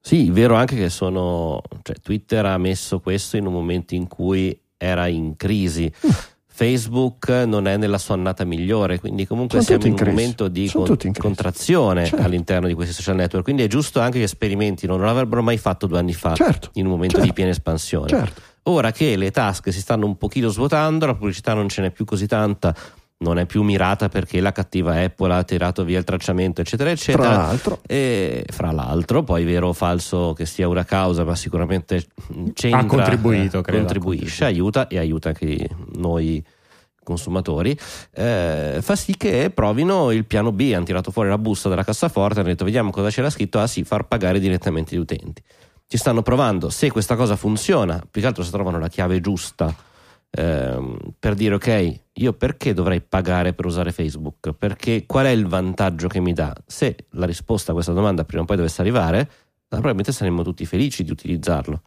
Sì, vero anche che sono. Cioè, Twitter ha messo questo in un momento in cui era in crisi. Facebook non è nella sua annata migliore, quindi comunque Sono siamo in un momento di con- contrazione Certo. all'interno di questi social network. Quindi è giusto anche che sperimentino, non l'avrebbero mai fatto due anni fa Certo, in un momento certo. di piena espansione. certo. Ora che le tasche si stanno un pochino svuotando, la pubblicità non ce n'è più così tanta, non è più mirata perché la cattiva Apple ha tirato via il tracciamento, eccetera, Tra eccetera. l'altro, E fra l'altro, poi vero o falso che sia una causa, ma sicuramente c'entra, Ha contribuito, credo, contribuisce, aiuta e aiuta anche noi consumatori, eh, fa sì che provino il piano B, hanno tirato fuori la busta della cassaforte, hanno detto vediamo cosa c'era scritto, ah sì, far pagare direttamente gli utenti. Ci stanno provando, se questa cosa funziona, più che altro se trovano la chiave giusta ehm, per dire ok, io perché dovrei pagare per usare Facebook? Perché qual è il vantaggio che mi dà? Se la risposta a questa domanda prima o poi dovesse arrivare, probabilmente saremmo tutti felici di utilizzarlo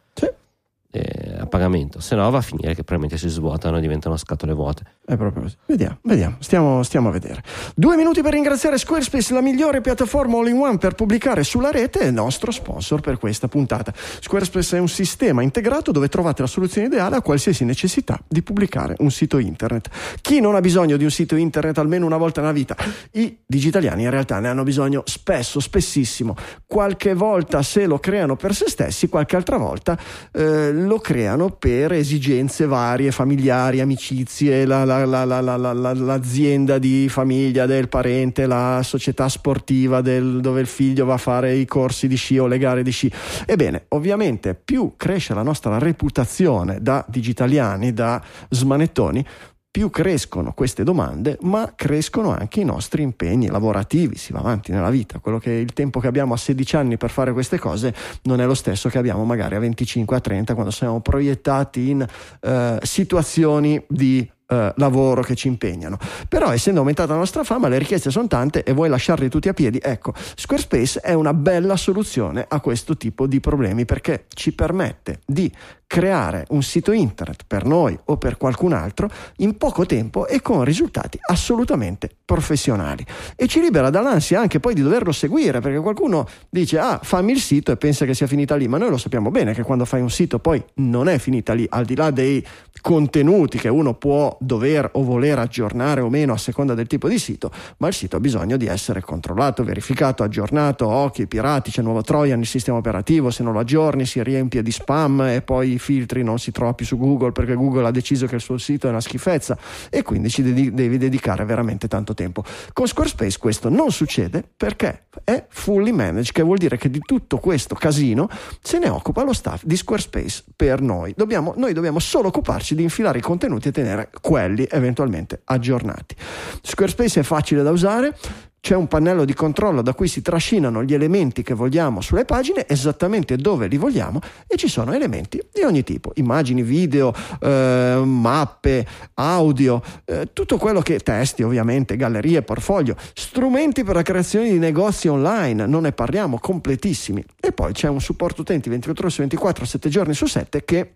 eh, a pagamento, se no va a finire che probabilmente si svuotano e diventano scatole vuote. è proprio così. Vediamo, vediamo, stiamo, stiamo a vedere. Due minuti per ringraziare Squarespace, la migliore piattaforma all-in-one per pubblicare sulla rete e il nostro sponsor per questa puntata. Squarespace è un sistema integrato dove trovate la soluzione ideale a qualsiasi necessità di pubblicare un sito internet. Chi non ha bisogno di un sito internet almeno una volta nella vita? I digitaliani in realtà ne hanno bisogno spesso, spessissimo. Qualche volta se lo creano per se stessi, qualche altra volta eh, lo creano per esigenze varie, familiari, amicizie, la- la- la- la- la- la- la- l'azienda di famiglia del parente, la società sportiva del- dove il figlio va a fare i corsi di sci o le gare di sci. Ebbene, ovviamente più cresce la nostra reputazione da digitaliani, da smanettoni, più crescono queste domande, ma crescono anche i nostri impegni lavorativi, si va avanti nella vita. Quello che il tempo che abbiamo a 16 anni per fare queste cose non è lo stesso che abbiamo magari a 25, a 30, quando siamo proiettati in eh, situazioni di eh, lavoro che ci impegnano. Però essendo aumentata la nostra fama, le richieste sono tante e vuoi lasciarli tutti a piedi. Ecco, Squarespace è una bella soluzione a questo tipo di problemi perché ci permette di creare un sito internet per noi o per qualcun altro in poco tempo e con risultati assolutamente professionali. E ci libera dall'ansia anche poi di doverlo seguire perché qualcuno dice ah fammi il sito e pensa che sia finita lì. Ma noi lo sappiamo bene che quando fai un sito poi non è finita lì al di là dei contenuti che uno può dover o voler aggiornare o meno a seconda del tipo di sito ma il sito ha bisogno di essere controllato verificato aggiornato occhi pirati c'è nuovo Trojan nel sistema operativo se non lo aggiorni si riempie di spam e poi i filtri non si trova più su Google perché Google ha deciso che il suo sito è una schifezza e quindi ci dedi- devi dedicare veramente tanto tempo. Con Squarespace questo non succede perché è fully managed, che vuol dire che di tutto questo casino se ne occupa lo staff di Squarespace per noi. Dobbiamo, noi dobbiamo solo occuparci di infilare i contenuti e tenere quelli eventualmente aggiornati. Squarespace è facile da usare, c'è un pannello di controllo da cui si trascinano gli elementi che vogliamo sulle pagine, esattamente dove li vogliamo, e ci sono elementi di ogni tipo, immagini, video, eh, mappe, audio, eh, tutto quello che testi ovviamente, gallerie, portfolio, strumenti per la creazione di negozi online, non ne parliamo, completissimi. E poi c'è un supporto utenti 24 ore su 24, 7 giorni su 7 che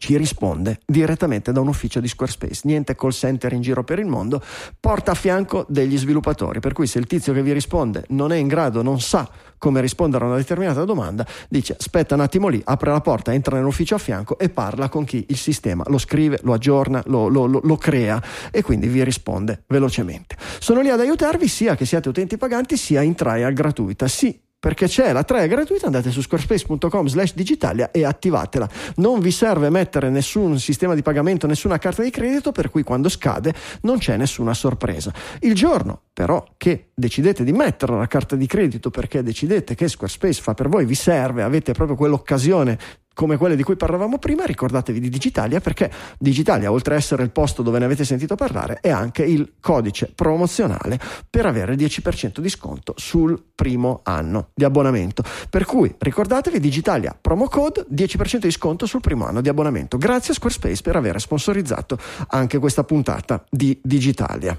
ci risponde direttamente da un ufficio di Squarespace, niente call center in giro per il mondo, porta a fianco degli sviluppatori, per cui se il tizio che vi risponde non è in grado, non sa come rispondere a una determinata domanda, dice aspetta un attimo lì, apre la porta, entra nell'ufficio a fianco e parla con chi il sistema lo scrive, lo aggiorna, lo, lo- lo- lo crea e quindi vi risponde velocemente. Sono lì ad aiutarvi sia che siate utenti paganti sia in trial gratuita, sì perché c'è la trial gratuita, andate su squarespace.com slash digitalia e attivatela. Non vi serve mettere nessun sistema di pagamento, nessuna carta di credito, per cui quando scade non c'è nessuna sorpresa. Il giorno però che decidete di mettere la carta di credito perché decidete che Squarespace fa per voi, vi serve, avete proprio quell'occasione come quelle di cui parlavamo prima, ricordatevi di Digitalia perché Digitalia, oltre a essere il posto dove ne avete sentito parlare, è anche il codice promozionale per avere il 10% di sconto sul primo anno di abbonamento. Per cui ricordatevi Digitalia promo code 10% di sconto sul primo anno di abbonamento. Grazie a Squarespace per aver sponsorizzato anche questa puntata di Digitalia.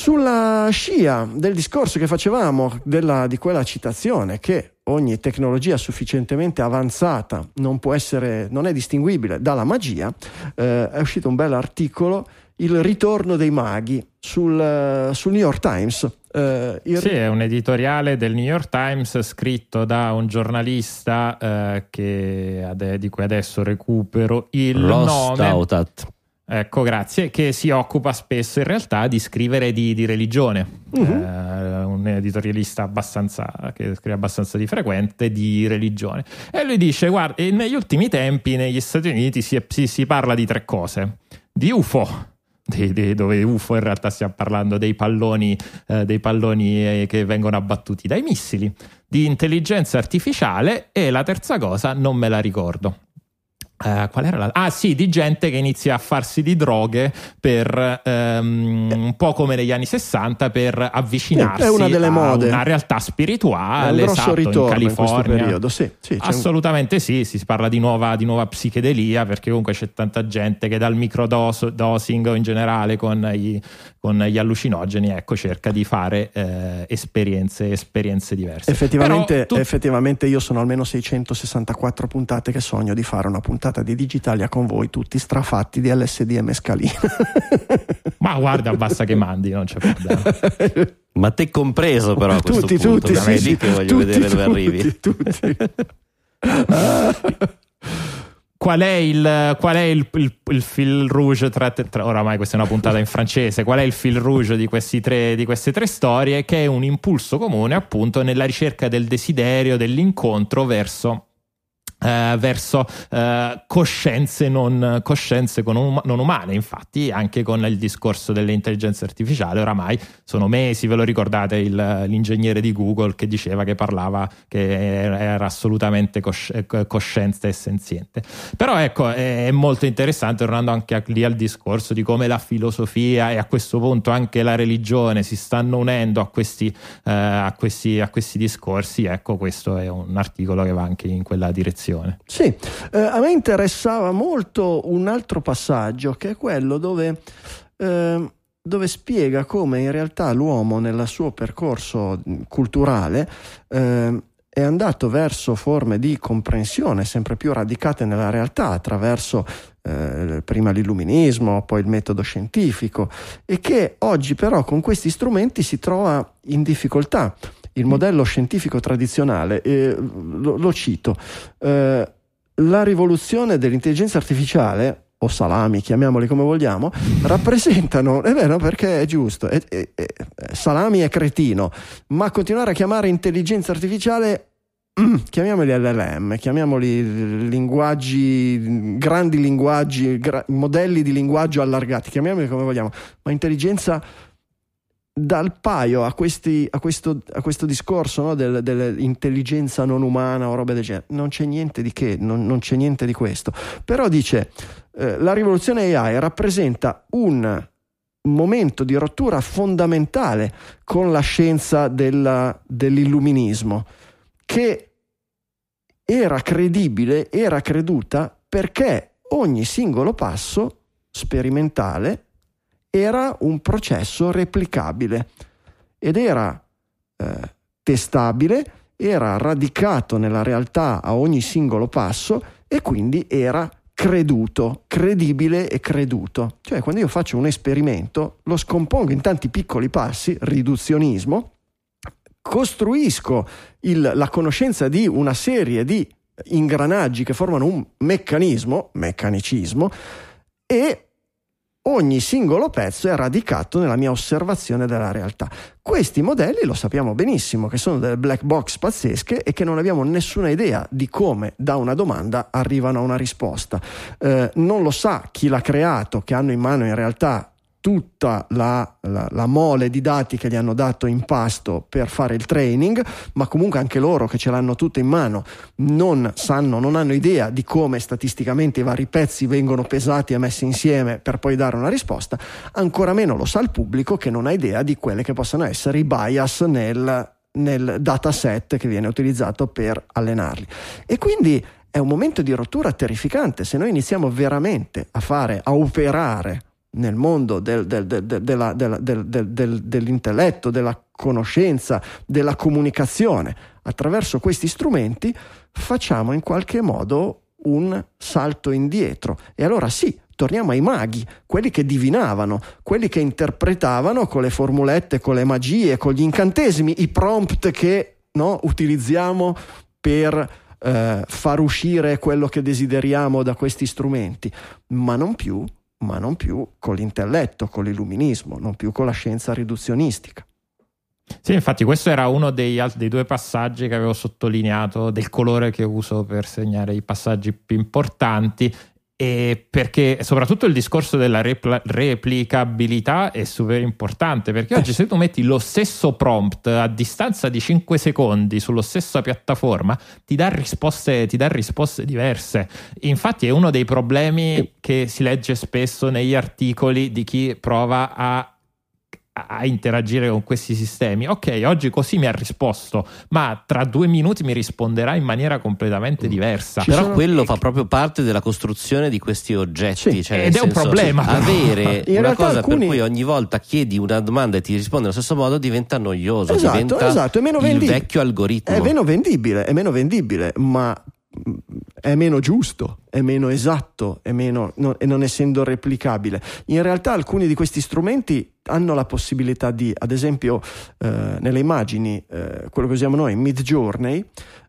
Sulla scia del discorso che facevamo della, di quella citazione che ogni tecnologia sufficientemente avanzata non può essere, non è distinguibile dalla magia, eh, è uscito un bel articolo, Il ritorno dei maghi, sul, sul New York Times. Eh, il... Sì, è un editoriale del New York Times scritto da un giornalista eh, che, di cui adesso recupero il Lost nome. Ecco, grazie, che si occupa spesso in realtà di scrivere di, di religione. Uh-huh. Eh, un editorialista abbastanza, che scrive abbastanza di frequente di religione. E lui dice: Guarda, negli ultimi tempi negli Stati Uniti si, si, si parla di tre cose: di UFO, di, di, dove UFO in realtà stiamo parlando dei palloni, eh, dei palloni eh, che vengono abbattuti dai missili, di intelligenza artificiale e la terza cosa non me la ricordo. Uh, qual era la... Ah sì, di gente che inizia a farsi di droghe per um, un po' come negli anni 60 per avvicinarsi a una realtà spirituale. È un esatto, ritorno in California. in periodo, sì, sì, Assolutamente un... sì, si parla di nuova, di nuova, psichedelia perché comunque c'è tanta gente che dal microdosing o in generale con i, con gli allucinogeni ecco, cerca di fare eh, esperienze, esperienze, diverse. Effettivamente, tu... effettivamente io sono almeno 664 puntate che sogno di fare una puntata di Digitalia con voi tutti strafatti di LSD e mescalina. Ma guarda, basta che mandi, non c'è problema. Ma te compreso però a questo tutti, punto, tutti, sì, sì, che voglio tutti, vedere dove tutti, arrivi. Tutti. qual è il, qual è il, il, il fil rouge tra, tra, oramai questa è una puntata in francese qual è il fil rouge di, tre, di, queste tre storie che è un impulso comune appunto nella ricerca del desiderio dell'incontro verso Uh, verso uh, coscienze, non, coscienze non, non, umane. Infatti, anche con il discorso dell'intelligenza artificiale, oramai sono mesi, ve lo ricordate, il, l'ingegnere di Google che diceva che parlava che era assolutamente cosci- coscienza e senziente. Però ecco, è, è molto interessante, tornando anche lì al discorso di come la filosofia e a questo punto anche la religione si stanno unendo a questi, uh, a questi, a questi discorsi. Ecco, questo è un articolo che va anche in quella direzione trasmissione. Sì, eh, a me interessava molto un altro passaggio che è quello dove, eh, dove spiega come in realtà l'uomo nel suo percorso culturale eh, è andato verso forme di comprensione sempre più radicate nella realtà attraverso eh, prima l'illuminismo, poi il metodo scientifico e che oggi però con questi strumenti si trova in difficoltà il modello scientifico tradizionale, eh, lo, lo, cito, eh, la rivoluzione dell'intelligenza artificiale o salami, chiamiamoli come vogliamo, rappresentano, è vero perché è giusto, è, è, è, salami è cretino, ma continuare a chiamare intelligenza artificiale mm, chiamiamoli LLM, chiamiamoli linguaggi, grandi linguaggi, gra- modelli di linguaggio allargati, chiamiamoli come vogliamo, ma intelligenza artificiale dal paio a, questi, a, questo, a questo, discorso no, del, dell'intelligenza non umana o roba del genere, non c'è niente di che, non, non c'è niente di questo. Però dice, eh, la rivoluzione AI rappresenta un momento di rottura fondamentale con la scienza della, dell'illuminismo, che era credibile, era creduta perché ogni singolo passo sperimentale era un processo replicabile ed era eh, testabile, era radicato nella realtà a ogni singolo passo e quindi era creduto, credibile e creduto. Cioè quando io faccio un esperimento lo scompongo in tanti piccoli passi, riduzionismo, costruisco il, la conoscenza di una serie di ingranaggi che formano un meccanismo, meccanicismo, e ogni singolo pezzo è radicato nella mia osservazione della realtà. Questi modelli lo sappiamo benissimo, che sono delle black box pazzesche e che non abbiamo nessuna idea di come da una domanda arrivano a una risposta. Eh, non lo sa chi l'ha creato, che hanno in mano in realtà tutta la, la, la, mole di dati che gli hanno dato in pasto per fare il training, ma comunque anche loro che ce l'hanno tutte in mano non sanno, non hanno idea di come statisticamente i vari pezzi vengono pesati e messi insieme per poi dare una risposta, ancora meno lo sa il pubblico che non ha idea di quelle che possono essere i bias nel, nel dataset che viene utilizzato per allenarli. E quindi è un momento di rottura terrificante se noi iniziamo veramente a fare, a operare nel mondo del, del, del, della, della, dell'intelletto, della conoscenza, della comunicazione, attraverso questi strumenti facciamo in qualche modo un salto indietro. E allora sì, torniamo ai maghi, quelli che divinavano, quelli che interpretavano con le formulette, con le magie, con gli incantesimi, i prompt che no, utilizziamo per eh, far uscire quello che desideriamo da questi strumenti, ma non più ma non più con l'intelletto, con l'illuminismo, non più con la scienza riduzionistica. Sì, infatti questo era uno dei, dei, due passaggi che avevo sottolineato del colore che uso per segnare i passaggi più importanti e perché soprattutto il discorso della repl- replicabilità è super importante perché oggi se tu metti lo stesso prompt a distanza di 5 secondi sulla stessa piattaforma ti dà risposte, ti dà risposte diverse. Infatti è uno dei problemi che si legge spesso negli articoli di chi prova a a interagire con questi sistemi. Ok, oggi così mi ha risposto, ma tra due minuti mi risponderà in maniera completamente mm. diversa. Però sono... quello fa proprio parte della costruzione di questi oggetti. Sì, cioè ed è un problema. Avere una cosa alcuni... per cui ogni volta chiedi una domanda e ti risponde allo stesso modo diventa noioso, esatto, diventa esatto, è meno il vendibile. vecchio algoritmo. È meno vendibile, è meno vendibile, ma è meno giusto, è meno esatto è meno, no, e non essendo replicabile. In realtà alcuni di questi strumenti hanno la possibilità di, ad esempio, eh, nelle immagini, eh, quello che usiamo noi, Mid Journey,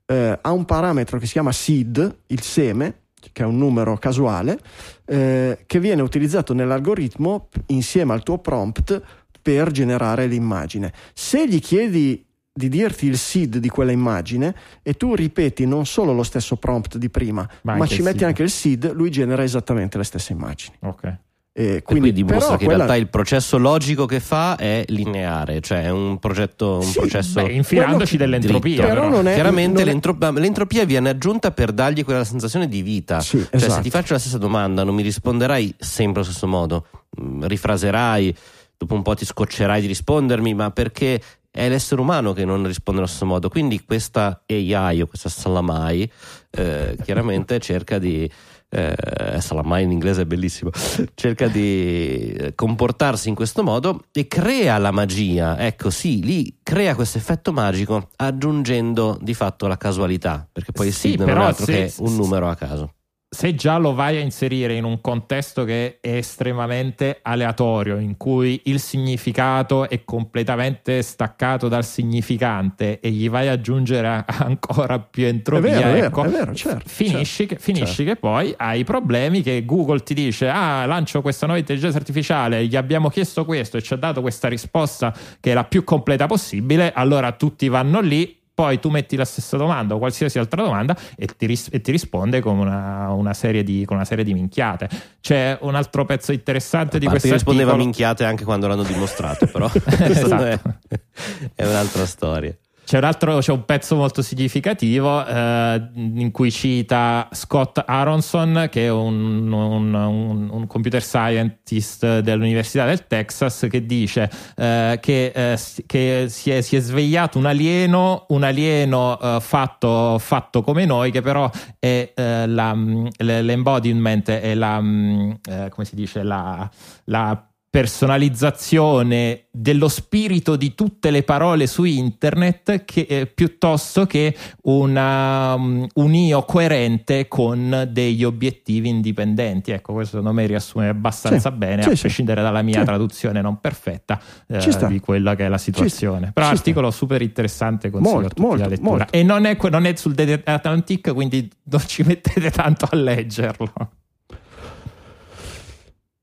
eh, ha un parametro che si chiama seed, il seme, che è un numero casuale, eh, che viene utilizzato nell'algoritmo insieme al tuo prompt per generare l'immagine. Se gli chiedi di dirti il seed di quella immagine e tu ripeti non solo lo stesso prompt di prima, ma, ma ci metti seed. anche il seed, lui genera esattamente le stesse immagini. Ok. E quindi, e quindi dimostra che quella... in realtà il processo logico che fa è lineare, cioè è un progetto, un sì, processo beh, infilandoci dell'entropia. Però però. È, Chiaramente l'entropia, l'entropia, viene aggiunta per dargli quella sensazione di vita. Sì, cioè, esatto. se ti faccio la stessa domanda, non mi risponderai sempre allo stesso modo, mm, rifraserai, dopo un po' ti scoccerai di rispondermi, ma perché è l'essere umano che non risponde allo stesso modo. Quindi questa AI o questa Salamai eh, chiaramente cerca di. Eh, Salamai in inglese è bellissimo. Cerca di comportarsi in questo modo e crea la magia. Ecco, sì, lì crea questo effetto magico aggiungendo di fatto la casualità, perché poi sì, non è altro se, che un numero a caso se già lo vai a inserire in un contesto che è estremamente aleatorio, in cui il significato è completamente staccato dal significante e gli vai ad aggiungere ancora più entropia, è vero, ecco, è vero, certo, finisci, certo, che, finisci certo. che, poi hai problemi che Google ti dice ah lancio questa nuova intelligenza artificiale, gli abbiamo chiesto questo e ci ha dato questa risposta che è la più completa possibile, allora tutti vanno lì poi tu metti la stessa domanda o qualsiasi altra domanda e ti, ris- e ti risponde con una, una, serie di, con una, serie di, minchiate. C'è un altro pezzo interessante di questo rispondeva minchiate anche quando l'hanno dimostrato, però esatto. è, è un'altra storia. C'è un, altro, c'è un pezzo molto significativo eh, in cui cita Scott Aronson, che è un, un, un, un computer scientist dell'Università del Texas, che dice eh, che, eh, che si, è, si, è, svegliato un alieno, un alieno eh, fatto, fatto, come noi, che però è eh, la, l'embodiment, è la, eh, come si dice, la, la personalizzazione dello spirito di tutte le parole su internet che, eh, piuttosto che una, um, un io coerente con degli obiettivi indipendenti. Ecco, questo secondo me riassume abbastanza sì, bene, sì, a prescindere dalla mia traduzione non perfetta eh, di quella che è la situazione. Però l'articolo super interessante, consiglio molto, molto, lettura. Molto. E non è, non è sul Dead Atlantic, quindi non ci mettete tanto a leggerlo.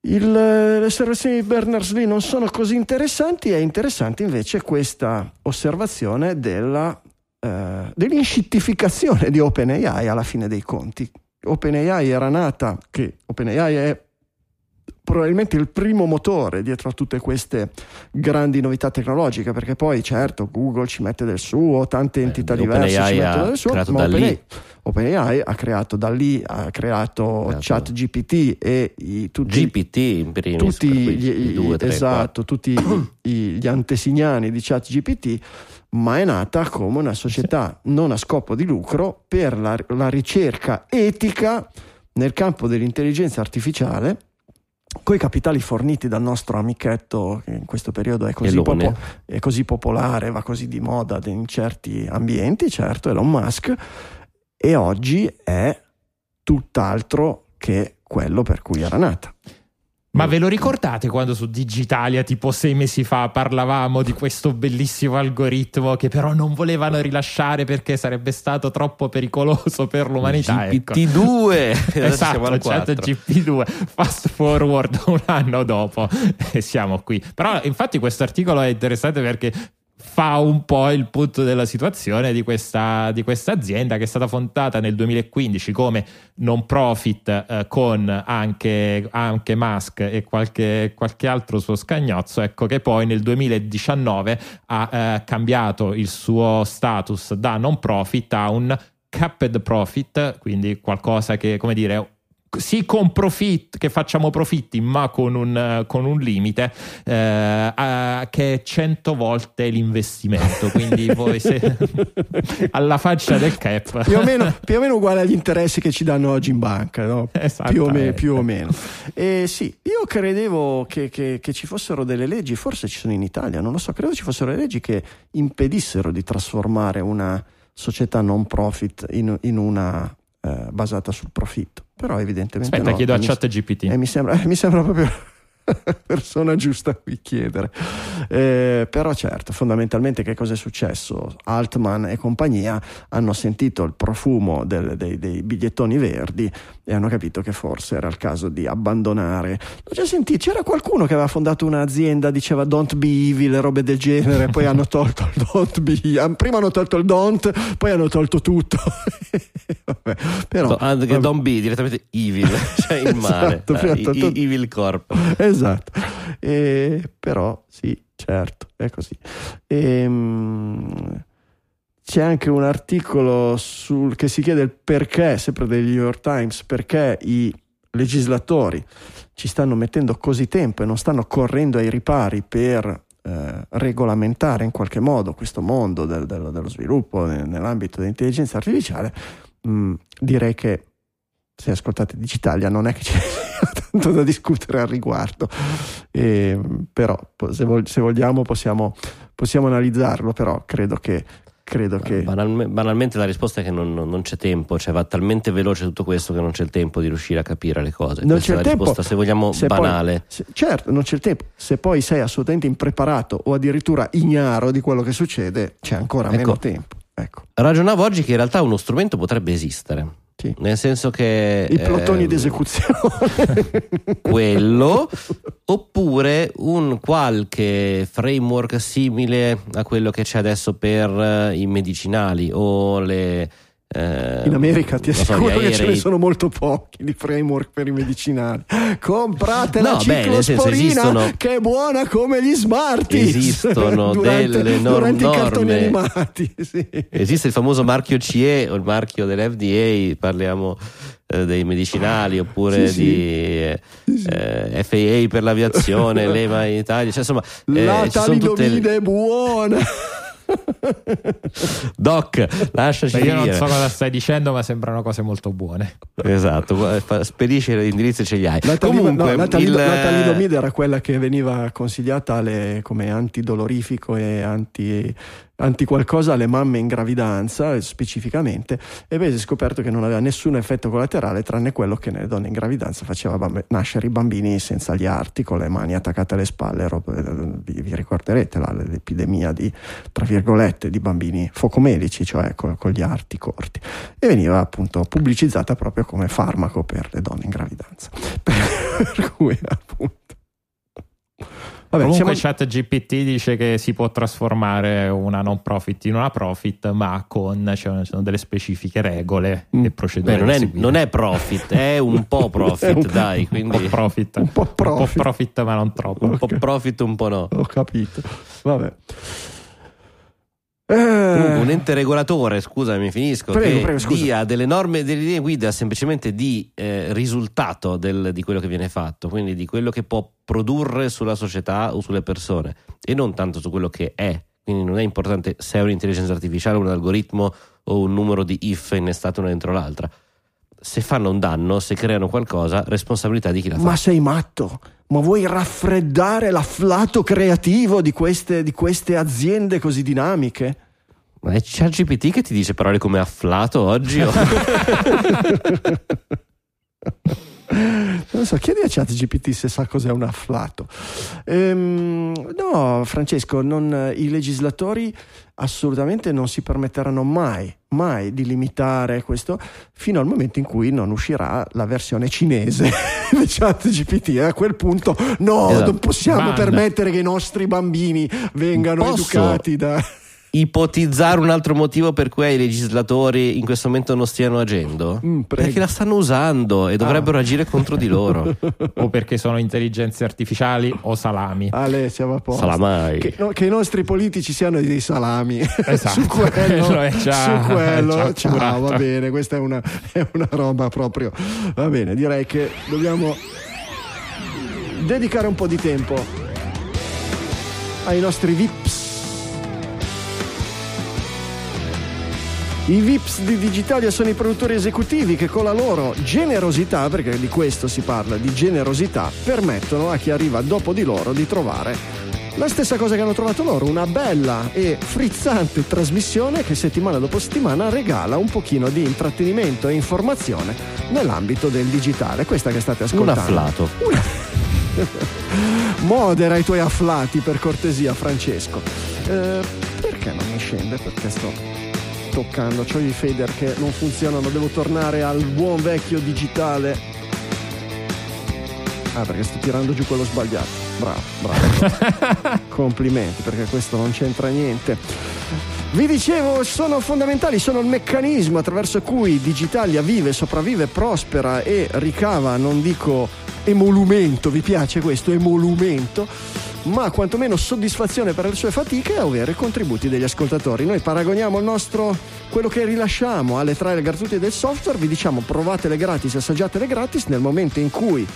Il, le osservazioni di Berners-Lee non sono così interessanti, è interessante invece questa osservazione della, eh, dell'inscittificazione di OpenAI alla fine dei conti. OpenAI era nata, che OpenAI è probabilmente il primo motore dietro a tutte queste grandi novità tecnologiche, perché poi certo Google ci mette del suo, tante entità diverse ci mettono del suo, ma OpenAI. OpenAI ha creato da lì, ha creato Creato- ChatGPT e i, tutti, GPT in primis, tutti gli, i due, tre, esatto, tutti gli antesignani di ChatGPT, ma è nata come una società non a scopo di lucro per la, la ricerca etica nel campo dell'intelligenza artificiale con i capitali forniti dal nostro amichetto che in questo periodo è così, popo- è così popolare, va così di moda in certi ambienti, certo, Elon Musk, e oggi è tutt'altro che quello per cui era nata. Ma ve lo ricordate quando su Digitalia, tipo sei mesi fa, parlavamo di questo bellissimo algoritmo che però non volevano rilasciare perché sarebbe stato troppo pericoloso per l'umanità? ecco. GPT-2 Adesso siamo Esatto, chat 4. GP2, fast forward un anno dopo e siamo qui. Però infatti questo articolo è interessante perché fa un po' il punto della situazione di questa, di questa azienda che è stata fondata nel 2015 come non profit eh, con anche, anche Musk e qualche, qualche altro suo scagnozzo, ecco che poi nel 2019 ha eh, cambiato il suo status da non profit a un capped profit, quindi qualcosa che, come dire, sì con profit, che facciamo profitti, ma con un, con un limite eh, a- che è 100 volte l'investimento. Quindi voi se, alla faccia del cap. più o, meno, più o meno uguale agli interessi che ci danno oggi in banca, no? Più, o me- più o meno. E sì, io credevo che, che- che ci fossero delle leggi, forse ci sono in Italia, non lo so, credo ci fossero delle leggi che impedissero di trasformare una società non profit in, in una eh, basata sul profitto. Però evidentemente Aspetta, no. chiedo a mi- chat GPT. e mi sembra, mi sembra proprio persona giusta a cui chiedere. Eh, però certo, fondamentalmente che cosa è successo? Altman e compagnia hanno sentito il profumo del- dei, dei bigliettoni verdi e hanno capito che forse era il caso di abbandonare. L'ho già sentito, c'era qualcuno che aveva fondato un'azienda, diceva don't be evil e robe del genere, poi hanno tolto il don't be, ah, prima hanno tolto il don't, poi hanno tolto tutto. Vabbè, però, vabbè. Don't be direttamente evil, cioè il male, Esatto, prima i- i- Evil Corp. esatto. E, però sì, certo, è così. Ehm, c'è anche un articolo sul, che si chiede il perché, sempre del New York Times, perché i legislatori ci stanno mettendo così tempo e non stanno correndo ai ripari per eh, regolamentare in qualche modo questo mondo del- del- dello sviluppo nel- nell'ambito dell'intelligenza artificiale. Mm, direi che se ascoltate Digitalia non è che ci sia tanto da discutere al riguardo, Eh, però po- se, vol- se vogliamo possiamo, possiamo analizzarlo, però credo che, credo che Banalme- banalmente la risposta è che non, non- c'è tempo, cioè va talmente veloce tutto questo che non c'è il tempo di riuscire a capire le cose. Non Questa c'è è la tempo. risposta, se vogliamo, Se poi- banale. se- certo, non c'è il tempo. Se poi sei assolutamente impreparato o addirittura ignaro di quello che succede, c'è ancora Ecco. meno tempo. Ecco, Ragionavo oggi che in realtà uno strumento potrebbe esistere. Sì. Nel senso che I plotoni ehm, di esecuzione. quello oppure un qualche framework simile a quello che c'è adesso per eh, i medicinali o le eh, In America ti so, assicuro gli che ce ne sono molto pochi di framework per i medicinali. Comprate la No, beh, senso, ciclosporina esistono- che è buona come gli Smarties. Esistono durante, delle nor- durante i cartoni norme. animati. sì. Esiste il famoso marchio CE o il marchio dell'FDA, parliamo eh, dei medicinali oppure Sì, sì. di eh, eh, FAA per l'aviazione, l'EMA in Italia, cioè, insomma, eh, La ci sono tutte talidomide è buona. Doc, lasciaci Beh, io non so cosa stai dicendo, ma sembrano cose molto buone. Esatto, fa- spedisci l'indirizzo e ce li hai. La, tali- Comunque, no, la talido- il- la talidomide era quella che veniva consigliata come antidolorifico e anti, anti qualcosa alle mamme in gravidanza eh, specificamente e poi si è scoperto che non aveva nessun effetto collaterale tranne quello che nelle donne in gravidanza faceva bamb- nascere i bambini senza gli arti con le mani attaccate alle spalle eh, vi, vi ricorderete la- l'epidemia di tra virgolette di bambini focomelici cioè con, con gli arti corti e veniva appunto pubblicizzata proprio come farmaco per le donne in gravidanza. Per cui appunto Vabbè, Comunque siamo- chat GPT dice che si può trasformare una non profit in una profit, ma con cioè, ci sono delle specifiche regole Mm. e procedure. Beh, non, è, non è profit, è un po' profit, un- dai, un quindi po' profit. Un po' profit. profit, ma non troppo. un po' profit, un po' no. Ho capito. Vabbè. Comunque, Eh, un ente regolatore, scusami, finisco, Prego, che prego, scusa. dia delle norme, delle linee guida semplicemente di eh, risultato del- di quello che viene fatto, quindi di quello che può produrre sulla società o sulle persone e non tanto su quello che è. Quindi non è importante se è un'intelligenza artificiale, un algoritmo o un numero di if innestato una dentro l'altra. Se fanno un danno, se creano qualcosa, responsabilità di chi la fa. ma sei matto? Ma vuoi raffreddare l'afflato creativo di queste, di queste aziende così dinamiche? Ma è ChatGPT che ti dice parole come afflato oggi? o- Non so, chiedi a ChatGPT se sa cos'è un afflato. Ehm, no, Francesco, non- i legislatori assolutamente non si permetteranno mai, mai di limitare questo fino al momento in cui non uscirà la versione cinese di ChatGPT. E a quel punto, no, Esatto. non possiamo Ban. permettere che i nostri bambini vengano Posso? educati da. Ipotizzare un altro motivo per cui i legislatori in questo momento non stiano agendo? Mm. Perché la stanno usando e dovrebbero agire contro di loro. o perché sono intelligenze artificiali o salami. Ale, siamo a posto. Salamai. Che, no, che i nostri politici siano dei salami Esatto, su quello, già- su quello. è già ciao, va bene questa è una, è una roba proprio va bene direi che dobbiamo dedicare un po' di tempo ai nostri VIPs I VIPs di Digitalia sono i produttori esecutivi che con la loro generosità, perché di questo si parla, di generosità, permettono a chi arriva dopo di loro di trovare la stessa cosa che hanno trovato loro, una bella e frizzante trasmissione che settimana dopo settimana regala un pochino di intrattenimento e informazione nell'ambito del digitale. Questa che state Un ascoltando. afflato. Modera i tuoi afflati per cortesia, Francesco. Eh, perché non mi scende? Perché sto toccando. C'ho i fader che non funzionano. Devo tornare al buon vecchio digitale. Ah, perché sto tirando giù quello sbagliato. Bravo, bravo. Complimenti, perché questo non c'entra niente. Vi dicevo, sono fondamentali, sono il meccanismo attraverso cui Digitalia vive, sopravvive, prospera e ricava, non dico emolumento, vi piace questo emolumento, ma quantomeno soddisfazione per le sue fatiche e avere contributi degli ascoltatori. Noi paragoniamo il nostro, quello che rilasciamo alle trial gratuite del software, vi diciamo provatele gratis, assaggiatele gratis nel momento in cui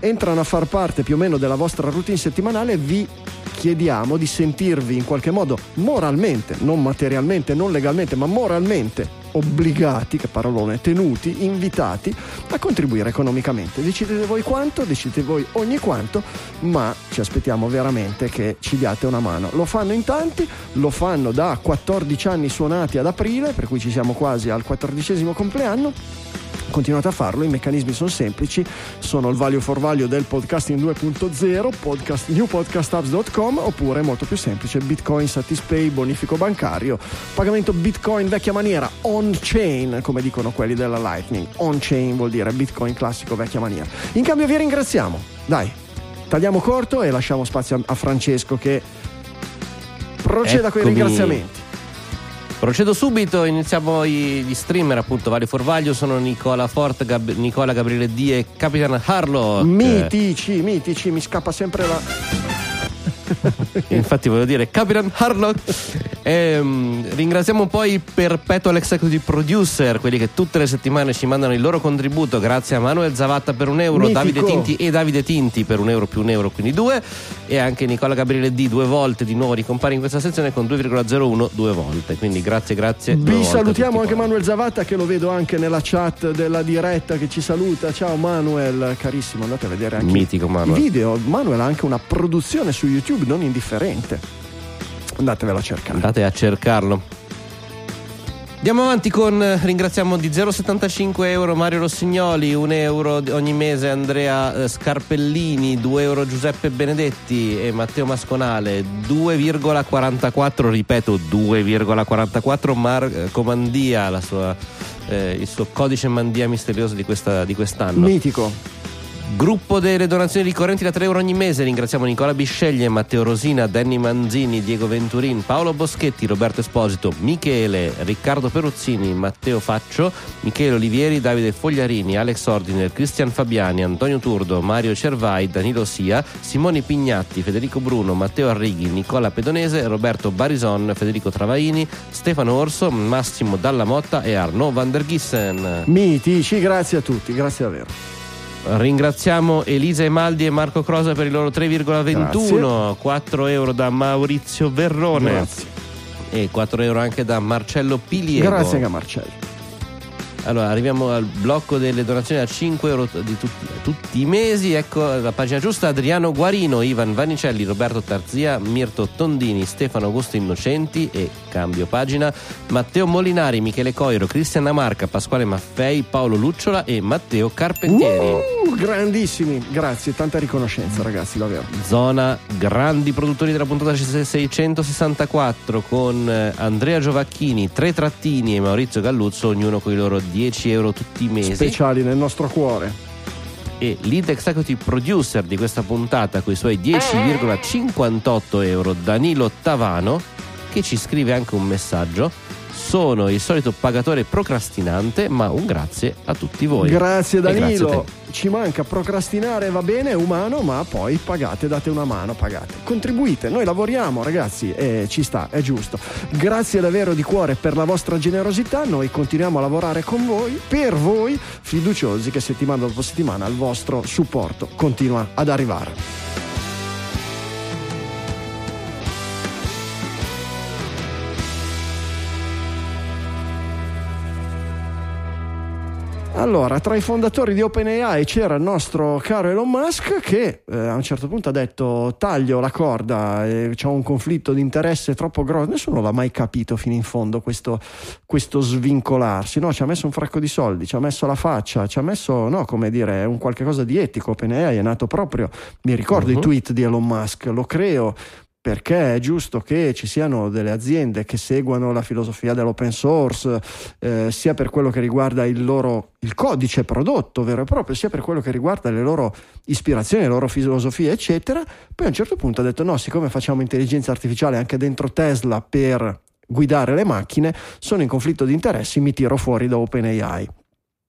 entrano a far parte più o meno della vostra routine settimanale, vi chiediamo di sentirvi in qualche modo moralmente, non materialmente, non legalmente, ma moralmente obbligati, che parolone, tenuti, invitati a contribuire economicamente. Decidete voi quanto, decidete voi ogni quanto, ma ci aspettiamo veramente che ci diate una mano. Lo fanno in tanti, lo fanno da 14 anni suonati ad aprile, per cui ci siamo quasi al quattordicesimo compleanno continuate a farlo, i meccanismi sono semplici, sono il value for value del podcasting 2.0, podcast, newpodcastabs.com oppure molto più semplice, Bitcoin, Satispay, bonifico bancario, pagamento Bitcoin vecchia maniera, on-chain come dicono quelli della Lightning, on-chain vuol dire Bitcoin classico vecchia maniera. In cambio vi ringraziamo, dai, tagliamo corto e lasciamo spazio a, Francesco che proceda con i Eccomi. ringraziamenti. Procedo subito, iniziamo gli streamer appunto Vari Forvaglio, sono Nicola Fort, Gab- Nicola Gabriele D e Capitan Harlock. Mitici, mitici, mi scappa sempre la... Infatti voglio dire Capitan Harlock. Ehm, ringraziamo poi Perpetual Executive Producer, quelli che tutte le settimane ci mandano il loro contributo. Grazie a Manuel Zavatta per un euro, Mitico. Davide Tinti e Davide Tinti per un euro più un euro, quindi due. E anche Nicola Gabriele D due volte di nuovo ricompare in questa sezione con 2,01 due volte. Quindi grazie, grazie. Vi salutiamo anche. Manuel Zavatta che lo vedo anche nella chat della diretta che ci saluta. Ciao Manuel, carissimo, andate a vedere anche Mitico i video. Manuel ha anche una produzione su YouTube non indifferente. Andatevelo a cercare. Andate a cercarlo. Andiamo avanti con eh, ringraziamo di 0,75 euro Mario Rossignoli, 1 euro ogni mese Andrea eh, Scarpellini, 2 euro Giuseppe Benedetti e Matteo Masconale, 2,44 ripeto 2,44 Marco Mandia, la sua, eh, il suo codice Mandia misterioso di, questa- di quest'anno. Mitico. Gruppo delle donazioni ricorrenti da 3 euro ogni mese. Ringraziamo Nicola Bisceglie, Matteo Rosina, Danny Manzini, Diego Venturin, Paolo Boschetti, Roberto Esposito, Michele, Riccardo Peruzzini, Matteo Faccio, Michele Olivieri, Davide Fogliarini, Alex Ordiner, Cristian Fabiani, Antonio Turdo, Mario Cervai, Danilo Sia, Simone Pignatti, Federico Bruno, Matteo Arrighi, Nicola Pedonese, Roberto Barison, Federico Travaini, Stefano Orso, Massimo Dalla Motta e Arno van der Gissen. Mitici, grazie a tutti, grazie davvero. Ringraziamo Elisa Emaldi e Marco Crosa per il loro 3,21, 4 euro da Maurizio Verrone Grazie. e 4 euro anche da Marcello Piliego. Grazie anche a Marcello. Allora, arriviamo al blocco delle donazioni a 5 euro di tutti, tutti i mesi. Ecco la pagina giusta: Adriano Guarino, Ivan Vanicelli, Roberto Tarzia, Mirto Tondini, Stefano Augusto Innocenti e cambio pagina. Matteo Molinari, Michele Coiro, Cristian Amarca, Pasquale Maffei, Paolo Lucciola e Matteo Carpentieri. Uh, grandissimi, grazie, tanta riconoscenza ragazzi, davvero. Zona grandi produttori della puntata 664 con eh, Andrea Giovacchini, Tre Trattini e Maurizio Galluzzo, ognuno con i loro 10 euro tutti i mesi. Speciali nel nostro cuore. e lead executive producer di questa puntata con i suoi 10,58 euro Danilo Tavano che ci scrive anche un messaggio sono il solito pagatore procrastinante ma un grazie a tutti voi Grazie grazie Danilo. te. Ci manca procrastinare, va bene, è umano, ma poi pagate, date una mano, pagate. Contribuite, noi lavoriamo ragazzi e ci sta, è giusto. Grazie davvero di cuore per la vostra generosità, noi continuiamo a lavorare con voi, per voi, fiduciosi che settimana dopo settimana il vostro supporto continua ad arrivare. Allora, tra i fondatori di OpenAI c'era il nostro caro Elon Musk che eh, a un certo punto ha detto taglio la corda, e c'è un conflitto di interesse troppo grosso. Nessuno l'ha mai capito fino in fondo questo, questo svincolarsi. No, ci ha messo un fracco di soldi, ci ha messo la faccia, ci ha messo, no, come dire, un qualche cosa di etico. OpenAI è nato proprio, mi ricordo i Mhm. tweet di Elon Musk, lo creo perché è giusto che ci siano delle aziende che seguano la filosofia dell'open source, eh, sia per quello che riguarda il loro il codice prodotto vero e proprio, sia per quello che riguarda le loro ispirazioni, le loro filosofie, eccetera. Poi a un certo punto ha detto: no, siccome facciamo intelligenza artificiale anche dentro Tesla per guidare le macchine, sono in conflitto di interessi, mi tiro fuori da OpenAI.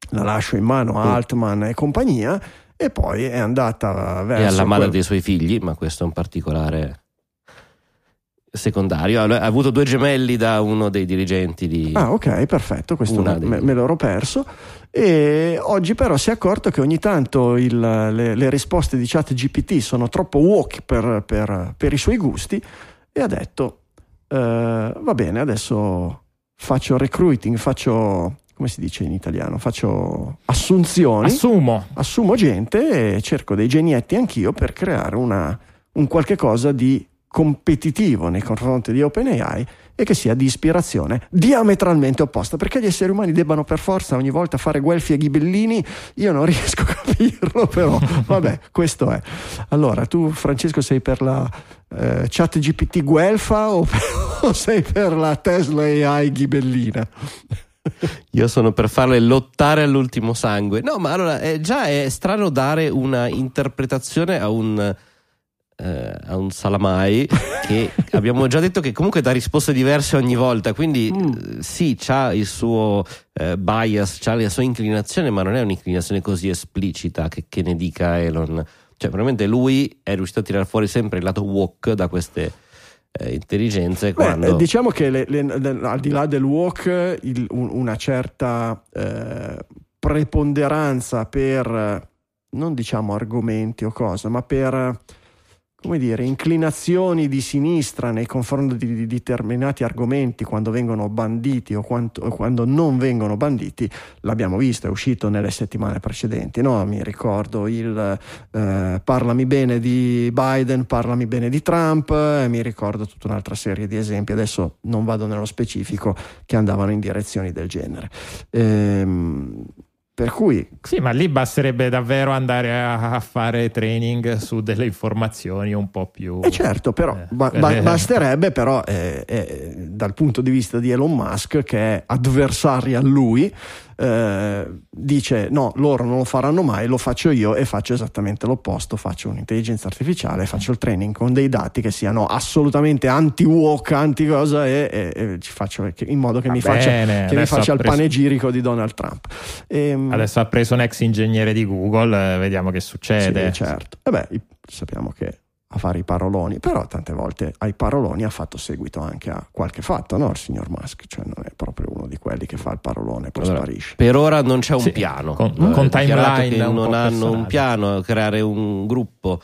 La lascio in mano a Mm. Altman e compagnia. E poi è andata verso e alla madre quel- dei suoi figli ma questo è un particolare secondario ha avuto due gemelli da uno dei dirigenti di Ah, ok, perfetto, questo me, dei- me- me l'ero perso. E oggi però si è accorto che ogni tanto il- le, le risposte di chat GPT sono troppo woke per, per- per i suoi gusti e ha detto, eh, va bene, adesso faccio recruiting, faccio, come si dice in italiano, faccio assunzioni, Assumo. assumo gente e cerco dei genietti anch'io per creare una, un qualche cosa di competitivo nei confronti di OpenAI e che sia di ispirazione diametralmente opposta perché gli esseri umani debbano per forza ogni volta fare guelfi e ghibellini io non riesco a capirlo però vabbè questo è allora tu Francesco sei per la eh, chat GPT guelfa o, o sei per la Tesla AI ghibellina Io sono per farle lottare all'ultimo sangue. No, ma allora è già è strano dare una interpretazione a un, eh, a un Salamai che abbiamo già detto che comunque dà risposte diverse ogni volta. Quindi Mm. eh, sì, c'ha il suo eh, bias, c'ha la sua inclinazione, ma non è un'inclinazione così esplicita che, che ne dica Elon. Cioè, probabilmente lui è riuscito a tirare fuori sempre il lato woke da queste eh, intelligenze. Quando... diciamo che le- le- le- al di là del walk, il- un- una certa eh, preponderanza per non diciamo argomenti o cosa, ma per come dire, inclinazioni di sinistra nei confronti di, determinati argomenti quando vengono banditi o, quanto- o quando non vengono banditi, l'abbiamo visto, è uscito nelle settimane precedenti. No? Mi ricordo il eh, parlami bene di Biden, parlami bene di Trump, e mi ricordo tutta un'altra serie di esempi, adesso non vado nello specifico, che andavano in direzioni del genere. Ehm, per cui Sì, ma lì basterebbe davvero andare a, fare training su delle informazioni un po' più. Eh certo, però Eh, ba- ba- eh, basterebbe però eh, eh, dal punto di vista di Elon Musk che è avversario a lui eh, dice no, loro non lo faranno mai, lo faccio io e faccio esattamente l'opposto, faccio un'intelligenza artificiale, faccio il training con dei dati che siano assolutamente anti-walk, anti-cosa e, e, e ci faccio in modo che Va mi bene, faccia, che mi faccia il preso- panegirico di Donald Trump. Ehm, Adesso ha preso un ex ingegnere di Google, eh, vediamo che succede. sì, certo. E beh, sappiamo che a fare i paroloni, però tante volte ai paroloni ha fatto seguito anche a qualche fatto, no? Il signor Musk, cioè non è proprio uno di quelli che fa il parolone e poi Allora, sparisce. Per ora non c'è un Sì, piano. con- Eh, con timeline un non po' hanno un piano, creare un gruppo,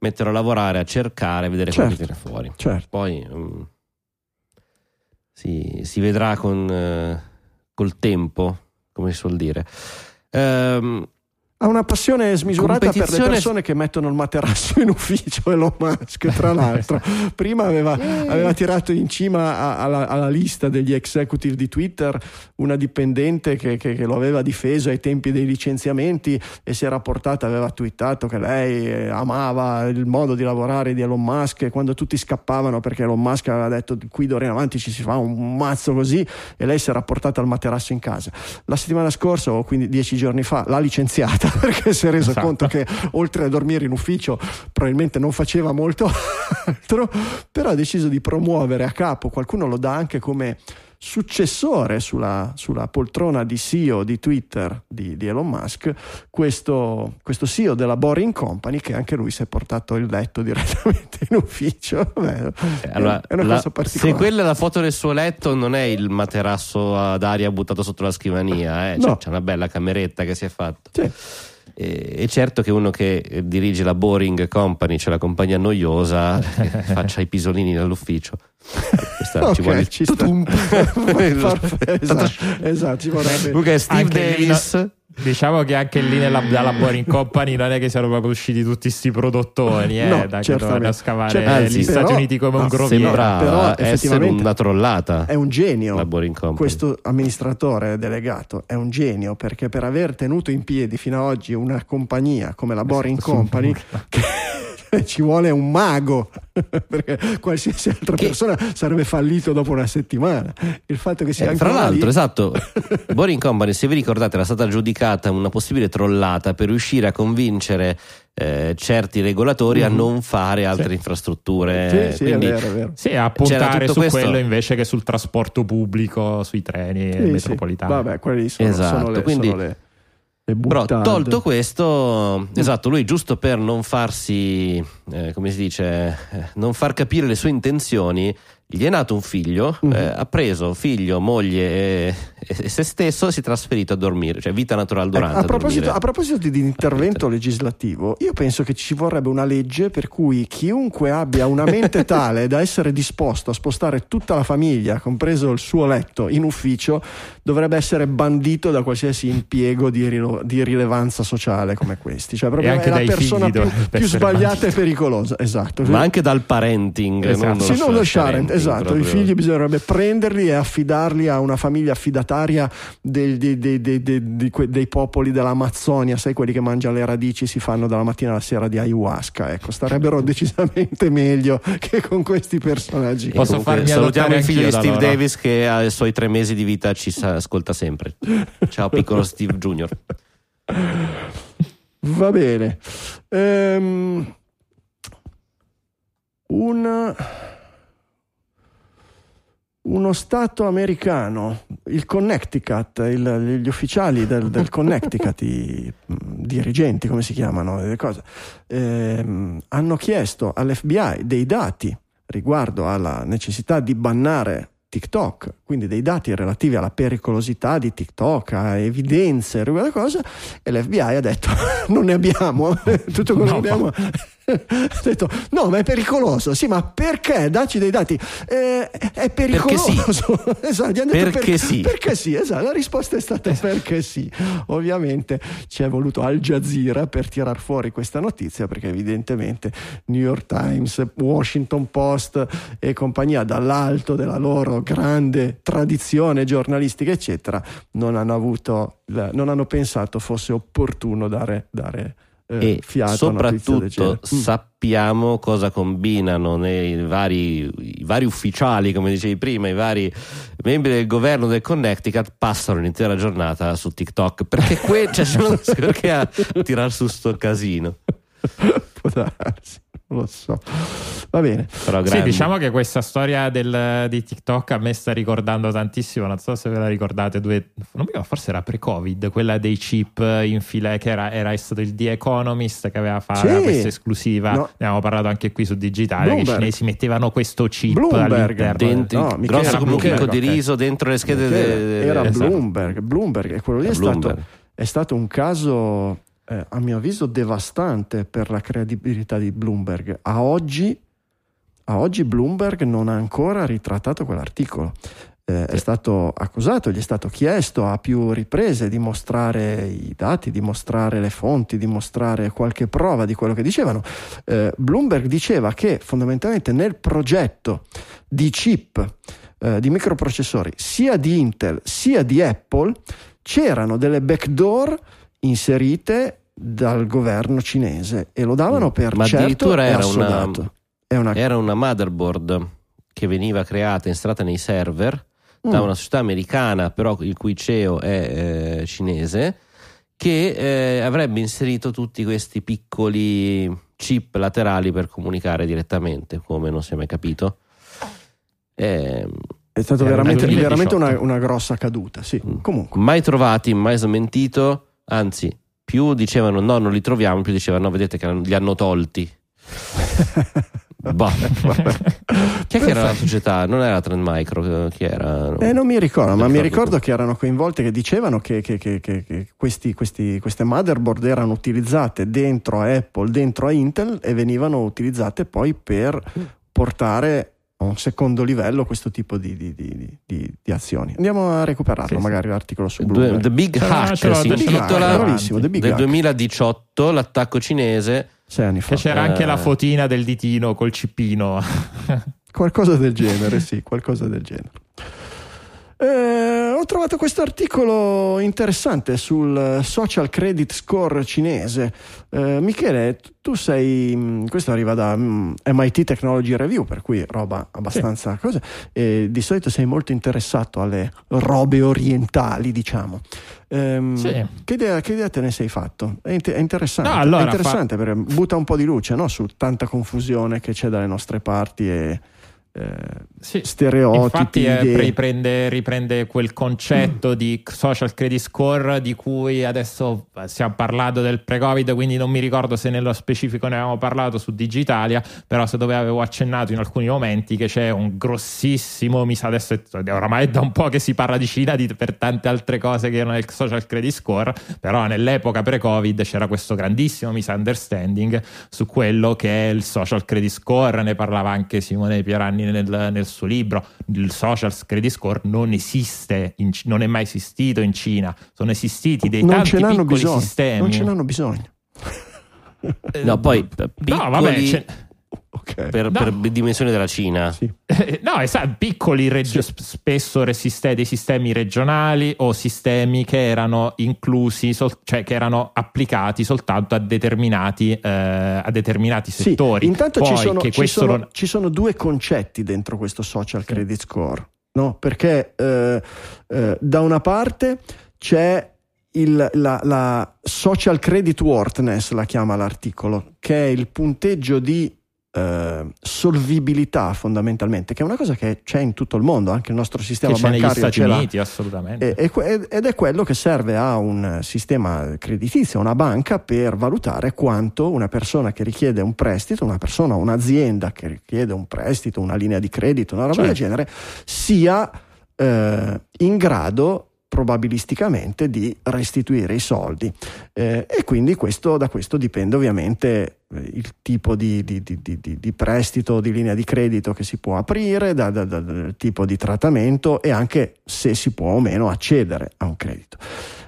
metterlo a lavorare, a cercare, vedere Certo. cosa viene fuori. Certo. Poi mm, si, si vedrà con, eh, col tempo, come si suol dire. Ehm, Ha una passione smisurata per le persone che mettono il materasso in ufficio Elon Musk, tra l'altro. Prima aveva, aveva tirato in cima a- alla, alla lista degli executive di Twitter una dipendente che, che- che lo aveva difeso ai tempi dei licenziamenti e si era portata, aveva twittato che lei eh, amava il modo di lavorare di Elon Musk e quando tutti scappavano perché Elon Musk aveva detto qui d'ora in avanti ci si fa un mazzo così e lei si era portata il materasso in casa. La settimana scorsa, o quindi dieci giorni fa, l'ha licenziata perché si è reso Esatto. conto che oltre a dormire in ufficio probabilmente non faceva molto altro, però ha deciso di promuovere a capo, qualcuno lo dà anche come successore sulla, sulla poltrona di CEO di Twitter di, di Elon Musk, questo, questo CEO della Boring Company che anche lui si è portato il letto direttamente in ufficio. Vabbè, eh, allora, è una la- cosa particolare. se quella è la foto del suo letto, non è il materasso ad aria buttato sotto la scrivania, eh. No. Cioè, c'è una bella cameretta che si è fatto. Sì. E, e certo che uno che eh, dirige la Boring Company, cioè la compagnia noiosa, eh, faccia i pisolini dall'ufficio. Questa Ok, ci vuole ci sta. esatto, esatto, ci vorrebbe. Comunque Steve Anche Davis. Diciamo che anche lì nella, dalla Boring Company non è che siano proprio usciti tutti sti prodottoni, eh, No, da che dovevano scavare Cioè, anzi, gli Stati però- Uniti come un no, groviera. Sembra Però, essere effettivamente, una trollata. È un genio. Questo amministratore delegato è un genio perché per aver tenuto in piedi fino ad oggi una compagnia come la Boring Company che ci vuole un mago perché qualsiasi altra Che- persona sarebbe fallito dopo una settimana. Il fatto che sia Eh, ancora l'altro, lì- esatto, Boring Company, se vi ricordate, era stata giudicata una possibile trollata per riuscire a convincere eh, certi regolatori a Mhm. non fare altre Sì. infrastrutture. Sì, sì, Quindi, è vero, è vero. Sì, a puntare su questo- quello invece che sul trasporto pubblico, sui treni Sì, sì. metropolitani. Vabbè, quelli sono, Esatto, sono le, quindi- sono le Però tolto questo, esatto, lui giusto per non farsi, eh, come si dice, eh, non far capire le sue intenzioni, gli è nato un figlio, Mhm. eh, ha preso figlio, moglie e, e se stesso si è trasferito a dormire, cioè vita naturale Ecco, durante. a, proposito, dormire. a proposito di intervento legislativo, io penso che ci vorrebbe una legge per cui chiunque abbia una mente tale da essere disposto a spostare tutta la famiglia, compreso il suo letto, in ufficio, dovrebbe essere bandito da qualsiasi impiego di, rilo- di rilevanza sociale come questi. Cioè, proprio è la persona più, più sbagliata bandito. e pericolosa. Esatto. Ma anche dal parenting, Esatto. non Sì, non lo sharing, esatto, proprio. i figli bisognerebbe prenderli e affidarli a una famiglia affidataria dei, dei- dei- dei- dei- di que- dei popoli dell'Amazzonia, sai quelli che mangiano le radici si fanno dalla mattina alla sera di ayahuasca, ecco, starebbero decisamente meglio che con questi personaggi. E Posso comunque farmi salutiamo il figlio di Steve loro. Davis che ai suoi tre mesi di vita ci sa- ascolta sempre. Ciao piccolo Steve Junior. Va bene. Ehm, un, uno stato americano, il Connecticut, il- gli ufficiali del, del Connecticut, i dirigenti, come si chiamano, le cose, ehm, hanno chiesto all'FBI dei dati riguardo alla necessità di bannare TikTok, quindi dei dati relativi alla pericolosità di TikTok, a evidenze riguardo a cosa, e l'FBI ha detto non ne abbiamo, tutto quello No. che abbiamo ha detto no ma è pericoloso, sì ma perché? Dacci dei dati, "Eh, è pericoloso, esatto, gli hanno detto Perché sì. perché sì, esatto, la risposta è stata perché sì, ovviamente ci è voluto Al Jazeera per tirar fuori questa notizia perché evidentemente New York Times, Washington Post e compagnia dall'alto della loro grande tradizione giornalistica eccetera non hanno avuto, non hanno pensato fosse opportuno dare, dare eh, e fiato soprattutto Mm. sappiamo cosa combinano nei vari, i vari ufficiali, come dicevi prima, i vari membri del governo del Connecticut passano l'intera giornata su TikTok perché que- cioè, sono perché a tirare su sto casino. Può darsi, non lo so. Va bene. Sì, diciamo che questa storia del- di TikTok a me sta ricordando tantissimo. Non so se ve la ricordate, due, ricordo, forse era pre-Covid, quella dei chip in fila, che era, era stato il The Economist che aveva fatto Sì. questa esclusiva. No. Ne abbiamo parlato anche qui su Digitale. Che i Bloomberg. cinesi mettevano questo chip Bloomberg. all'interno. Dentro- No, grosso come un chicco Bloomberg, di riso dentro le schede Era, de- era esatto. Bloomberg, Bloomberg e quello lì è Bloomberg. stato, è stato un caso, eh, a mio avviso, devastante per la credibilità di Bloomberg. A oggi, a oggi Bloomberg non ha ancora ritrattato quell'articolo. Eh, È stato accusato, gli è stato chiesto a più riprese di mostrare i dati, di mostrare le fonti, di mostrare qualche prova di quello che dicevano. Eh, Bloomberg diceva che fondamentalmente nel progetto di chip eh, di microprocessori sia di Intel sia di Apple c'erano delle backdoor inserite dal governo cinese e lo davano per Mm. Ma certo addirittura era una- una Era una motherboard che veniva creata e installata nei server da Mm. una società americana, però il cui CEO è eh, cinese, che eh, avrebbe inserito tutti questi piccoli chip laterali per comunicare direttamente, come non si è mai capito. Eh, È stato Era veramente, veramente 2018. una, una grossa caduta, sì. Mm. Comunque, mai trovati, mai smentito, anzi, più dicevano no, non li troviamo, più dicevano no, vedete che li hanno tolti. Boh. Chi è che era la società? Non era Trend Micro, chi era? Eh, non mi ricordo, ma mi ricordo che erano coinvolte che dicevano che, che- che- che- che questi- questi- queste motherboard erano utilizzate dentro a Apple, dentro a Intel e venivano utilizzate poi per portare a un secondo livello questo tipo di, di- di- di- di azioni. Andiamo a recuperarlo, Sì, sì. magari l'articolo su Bloomberg. The Big Hack l'ho, si The intitola Big del Hack. 2018 l'attacco cinese Sei anni fa. Che c'era anche Eh. la fotina del ditino col cippino. Qualcosa del genere, sì, qualcosa del genere. Eh, ho trovato questo articolo interessante sul social credit score cinese. Eh, Michele, tu- sei. mh, Questo arriva da MIT Technology Review, per cui roba abbastanza cosa. E di solito sei molto interessato alle robe orientali, diciamo. Ehm, Sì. che, idea, che idea te ne sei fatto? È, int- è interessante, No, allora, è interessante perché butta un po' di luce no, su tanta confusione che c'è dalle nostre parti e eh, Sì. stereotipi. Infatti eh, riprende, riprende quel concetto di social credit score di cui adesso eh, stiamo parlando del pre-covid, quindi non mi ricordo se nello specifico ne avevamo parlato su Digitalia, però se dove avevo accennato in alcuni momenti che c'è un grossissimo, mi sa adesso è- oramai è da un po' che si parla di Cina di- per tante altre cose che erano il social credit score, però nell'epoca pre-covid c'era questo grandissimo misunderstanding su quello che è il social credit score, ne parlava anche Simone Pieranni nel, nel suo libro, il social credit score non esiste, in non è mai esistito in Cina, sono esistiti dei non tanti piccoli bisogno. sistemi. Non ce n'hanno bisogno. No poi piccoli No, vabbè, ce- Ok. per, No. per dimensione della Cina Sì. No, esatto, piccoli, regio- sp- spesso resiste- dei sistemi regionali o sistemi che erano inclusi, sol- cioè che erano applicati soltanto a determinati, eh, a determinati Sì, settori. intanto Poi ci sono, ci, sono, non- ci sono due concetti dentro questo social credit score, no? perché eh, eh, da una parte c'è il- la, la social credit worthiness, la chiama l'articolo, che è il punteggio di eh, solvibilità fondamentalmente, che è una cosa che c'è in tutto il mondo, anche il nostro sistema che c'è negli bancario Stati ce l'ha. Uniti, assolutamente. E- e Ed è quello che serve a un sistema creditizio, a una banca, per valutare quanto una persona che richiede un prestito, una persona, un'azienda che richiede un prestito, una linea di credito, una roba del Certo. genere, sia eh, in grado probabilisticamente di restituire i soldi Eh, e quindi questo, da questo dipende ovviamente il tipo di, di- di- di- prestito, di linea di credito che si può aprire, da- da- da- dal tipo di trattamento e anche se si può o meno accedere a un credito.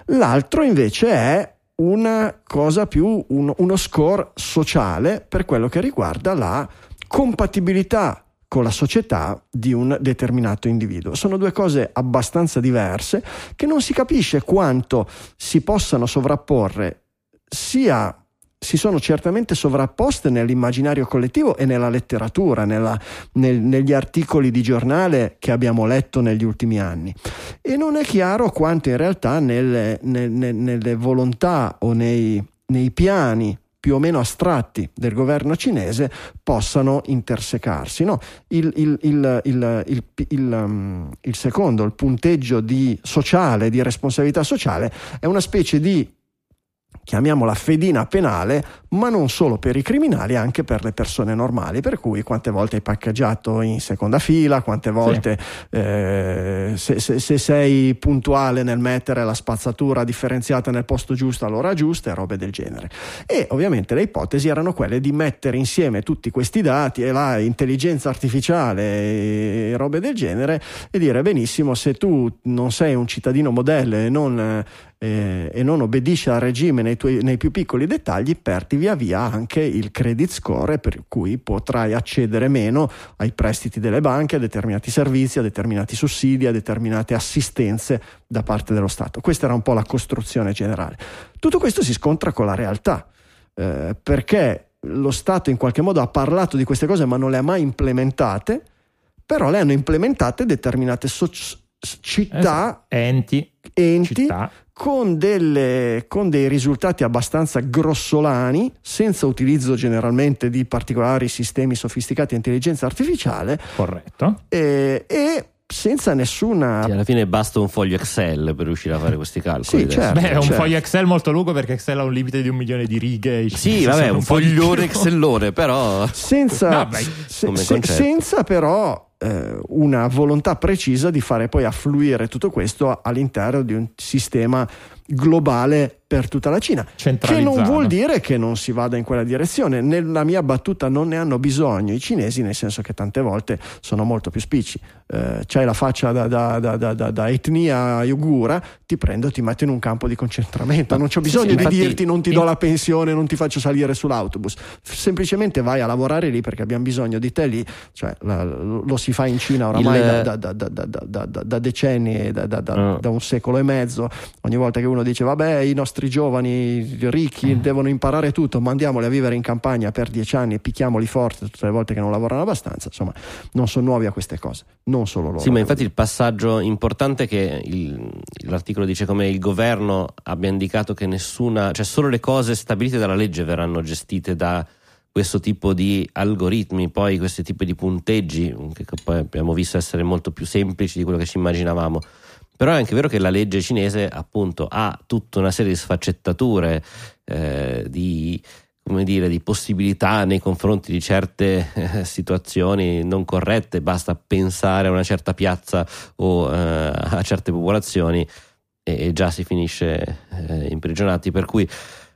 L'altro invece è una cosa più, un- uno score sociale per quello che riguarda la compatibilità con la società di un determinato individuo. Sono due cose abbastanza diverse che non si capisce quanto si possano sovrapporre sia si sono certamente sovrapposte nell'immaginario collettivo e nella letteratura, nella, nel, negli articoli di giornale che abbiamo letto negli ultimi anni. E non è chiaro quanto in realtà nelle, nelle, nelle volontà o nei, nei piani più o meno astratti del governo cinese possano intersecarsi. No? Il, il, il, um, il, secondo, il punteggio di sociale, di responsabilità sociale, è una specie di chiamiamola fedina penale, ma non solo per i criminali, anche per le persone normali. Per cui quante volte hai paccaggiato in seconda fila, quante volte sì. eh, se, se, se, sei puntuale nel mettere la spazzatura differenziata nel posto giusto all'ora giusta e robe del genere. E ovviamente le ipotesi erano quelle di mettere insieme tutti questi dati e la intelligenza artificiale e robe del genere e dire benissimo se tu non sei un cittadino modello e non eh, e non obbedisce al regime nei, tuoi, nei più piccoli dettagli, perdi via via anche il credit score per cui potrai accedere meno ai prestiti delle banche, a determinati servizi, a determinati sussidi, a determinate assistenze da parte dello Stato. Questa era un po' la costruzione generale. Tutto questo si scontra con la realtà, eh, perché lo Stato in qualche modo ha parlato di queste cose ma non le ha mai implementate, però le hanno implementate determinate so- città, enti, enti città con, delle, con, dei risultati abbastanza grossolani, senza utilizzo generalmente di particolari sistemi sofisticati di intelligenza artificiale. Corretto. E, e senza nessuna. Sì, alla fine basta un foglio Excel per riuscire a fare questi calcoli. Sì, certo, Beh, è un certo. foglio Excel molto lungo perché Excel ha un limite di un milione di righe. Sì, vabbè, un, foglione Excellone, però. Senza, no, se, se, senza però eh, una volontà precisa di fare poi affluire tutto questo all'interno di un sistema globale per tutta la Cina, che non vuol dire che non si vada in quella direzione. Nella mia battuta non ne hanno bisogno i cinesi, nel senso che tante volte sono molto più spicci. Eh, c'hai la faccia da, da, da, da, etnia uigura, ti prendo e ti metto in un campo di concentramento. Non c'ho bisogno sì, sì, di infatti, dirti non ti do la pensione, non ti faccio salire sull'autobus. Semplicemente vai a lavorare lì perché abbiamo bisogno di te lì. Cioè, la, lo si fa in Cina oramai Il... da, decenni, da, un secolo e mezzo. Ogni volta che uno dice vabbè i nostri nostri giovani ricchi mm. devono imparare tutto, mandiamoli a vivere in campagna per dieci anni e picchiamoli forte tutte le volte che non lavorano abbastanza, insomma, non sono nuovi a queste cose, non solo loro. Sì, ma infatti il passaggio importante è che il, l'articolo dice come il governo abbia indicato che nessuna, cioè solo le cose stabilite dalla legge verranno gestite da questo tipo di algoritmi, poi questi tipi di punteggi, che poi abbiamo visto essere molto più semplici di quello che ci immaginavamo. Però è anche vero che la legge cinese appunto ha tutta una serie di sfaccettature, eh, di, dire, di, possibilità nei confronti di certe eh, situazioni non corrette, basta pensare a una certa piazza o eh, a certe popolazioni e, e già si finisce eh, imprigionati, per cui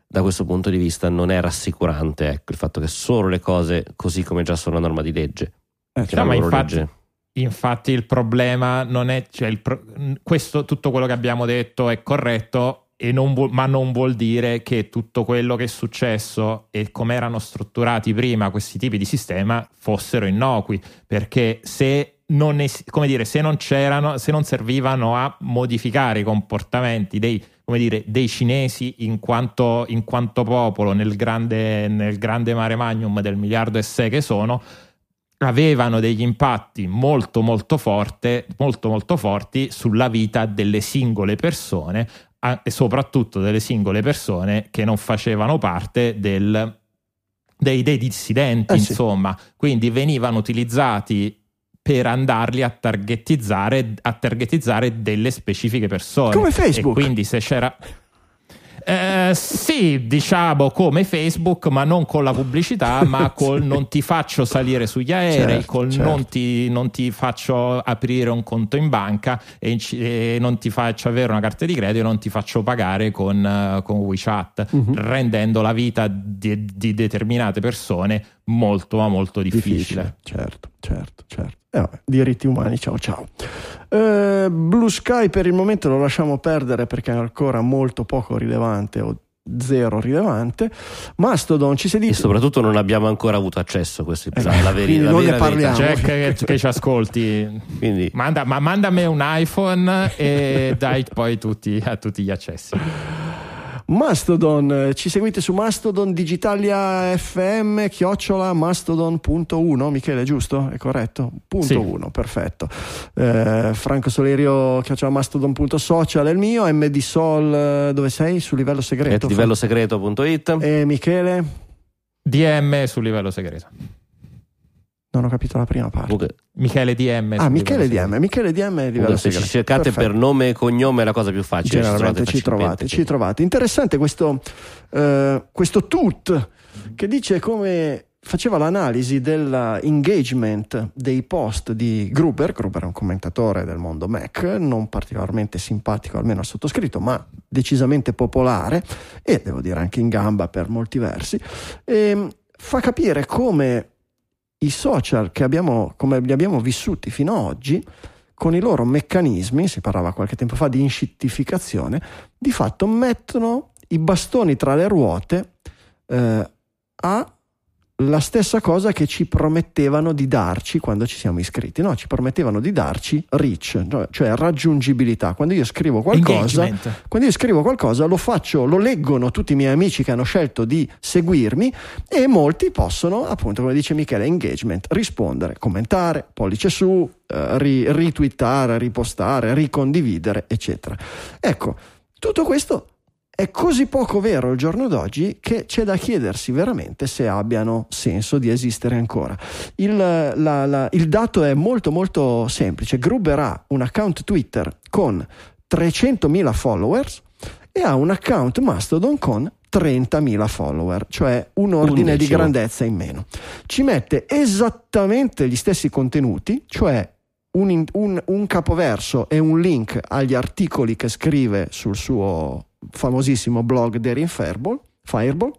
da questo punto di vista non è rassicurante ecco, il fatto che solo le cose così come già sono a norma di legge. Eh, cioè, ma infatti, legge Infatti il problema non è, cioè pro, questo, tutto quello che abbiamo detto è corretto, non vu- ma non vuol dire che tutto quello che è successo e come erano strutturati prima questi tipi di sistema fossero innocui, perché se non, es- dire, se non se non servivano a modificare i comportamenti dei, dire, dei cinesi in quanto, in quanto popolo nel grande, nel grande mare magnum del miliardo e sei che sono, avevano degli impatti molto molto, forte, molto molto forti sulla vita delle singole persone e soprattutto delle singole persone che non facevano parte del, dei, dei, dissidenti, eh sì. insomma, quindi venivano utilizzati per andarli a targetizzare, a targetizzare delle specifiche persone. Come Facebook. E quindi se c'era eh, sì, diciamo come Facebook, ma non con la pubblicità, ma col non ti faccio salire sugli aerei, certo, col certo. Non, ti, non, ti, faccio aprire un conto in banca e, e, non ti faccio avere una carta di credito e non ti faccio pagare con, con WeChat, uh-huh. rendendo la vita di, di, determinate persone molto ma molto difficile. difficile certo, certo, certo. Eh, diritti umani, ciao ciao. Eh, Blue Sky per il momento lo lasciamo perdere perché è ancora molto poco rilevante o zero rilevante. Mastodon ci si dice. E soprattutto non abbiamo ancora avuto accesso a questo episodio. Eh, la verità, non ne parliamo. Jack che, che, ci ascolti, quindi. Manda, ma mandami un iPhone e dai poi tutti, a tutti gli accessi. Mastodon, eh, ci seguite su Mastodon Digitalia FM, chiocciola mastodon.1, Michele, giusto? È corretto? Punto Sì. 1, perfetto. Eh, Franco Solerio, chiocciola mastodon.social è il mio, MD Sol, eh, dove sei? Su livello segreto? livellosegreto.it E Michele? DM sul livello segreto. Non ho capito la prima parte. Comunque, Michele DM. Ah, Michele. DM, Michele DM è livello comunque se ci cercate Perfetto. per nome e cognome è la cosa più facile Generalmente ci trovate, ci trovate. Interessante questo, eh, questo tut che dice come faceva l'analisi dell'engagement dei post di Gruber. Gruber è un commentatore del mondo Mac, non particolarmente simpatico, almeno al sottoscritto, ma decisamente popolare e devo dire anche in gamba per molti versi. E fa capire come i social che abbiamo, come li abbiamo vissuti fino ad oggi, con i loro meccanismi, si parlava qualche tempo fa di inscittificazione, di fatto mettono i bastoni tra le ruote eh, a la stessa cosa che ci promettevano di darci quando ci siamo iscritti, no? Ci promettevano di darci reach, cioè- raggiungibilità. Quando io scrivo qualcosa, quando io scrivo qualcosa lo faccio, lo leggono tutti i miei amici che hanno scelto di seguirmi e molti possono, appunto, come dice Michele, engagement, rispondere, commentare, pollice su, eh, ri- ritwittare, ripostare, ricondividere, eccetera. Ecco, tutto questo è così poco vero al giorno d'oggi che c'è da chiedersi veramente se abbiano senso di esistere ancora. Il, la- la- il dato è molto molto semplice. Gruber ha un account Twitter con 300.000 followers e ha un account Mastodon con 30.000 follower, cioè un ordine Un di grandezza in meno. Ci mette esattamente gli stessi contenuti, cioè un- un capoverso e un link agli articoli che scrive sul suo famosissimo blog Daring Fireball, Fireball.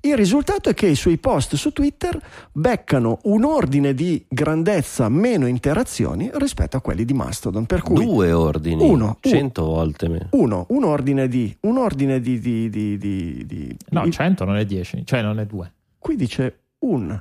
Il risultato è che i suoi post su Twitter beccano un ordine di grandezza meno interazioni rispetto a quelli di Mastodon. Per cui due ordini Uno, u- 100 volte meno. uno, un ordine di. Un ordine di. di, di, di- di- No, di- 100 non è 10, cioè non è 2. qui dice un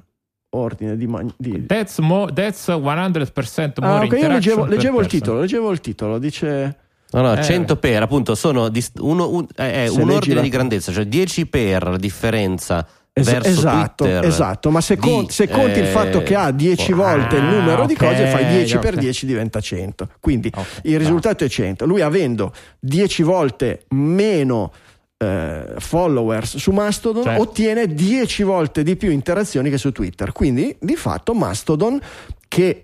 ordine di. ma- di- That's, mo- that's 100% more Ah, ok, io leggevo, leggevo il titolo, leggevo il titolo, dice. No, no, Eh. 100 per, appunto, sono dist- uno- un, è Se un ordine la- di grandezza, cioè 10 per differenza Es- verso esatto, Twitter. esatto, ma se, di, con- se conti il eh, fatto che ha 10 ah, volte il numero di cose, fai 10 per ok. 10 diventa 100. Quindi Ok, il risultato è 100. Lui avendo 10 volte meno eh, followers su Mastodon Certo. ottiene 10 volte di più interazioni che su Twitter. Quindi di fatto Mastodon che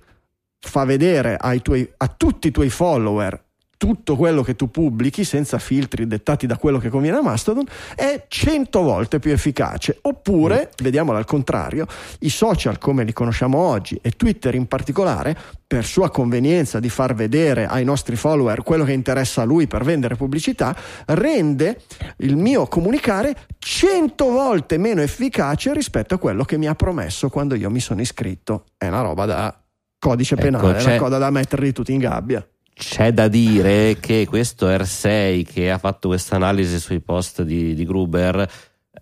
fa vedere ai tuoi- a tutti i tuoi follower tutto quello che tu pubblichi senza filtri dettati da quello che conviene a Mastodon è 100 volte più efficace. Oppure, vediamolo al contrario, i social come li conosciamo oggi e Twitter in particolare, per sua convenienza di far vedere ai nostri follower quello che interessa a lui per vendere pubblicità, rende il mio comunicare 100 volte meno efficace rispetto a quello che mi ha promesso quando io mi sono iscritto. È una roba da codice Ecco, penale, è c'è- una cosa da metterli tutti in gabbia. C'è da dire che questo R6 che ha fatto questa analisi sui post di, di Gruber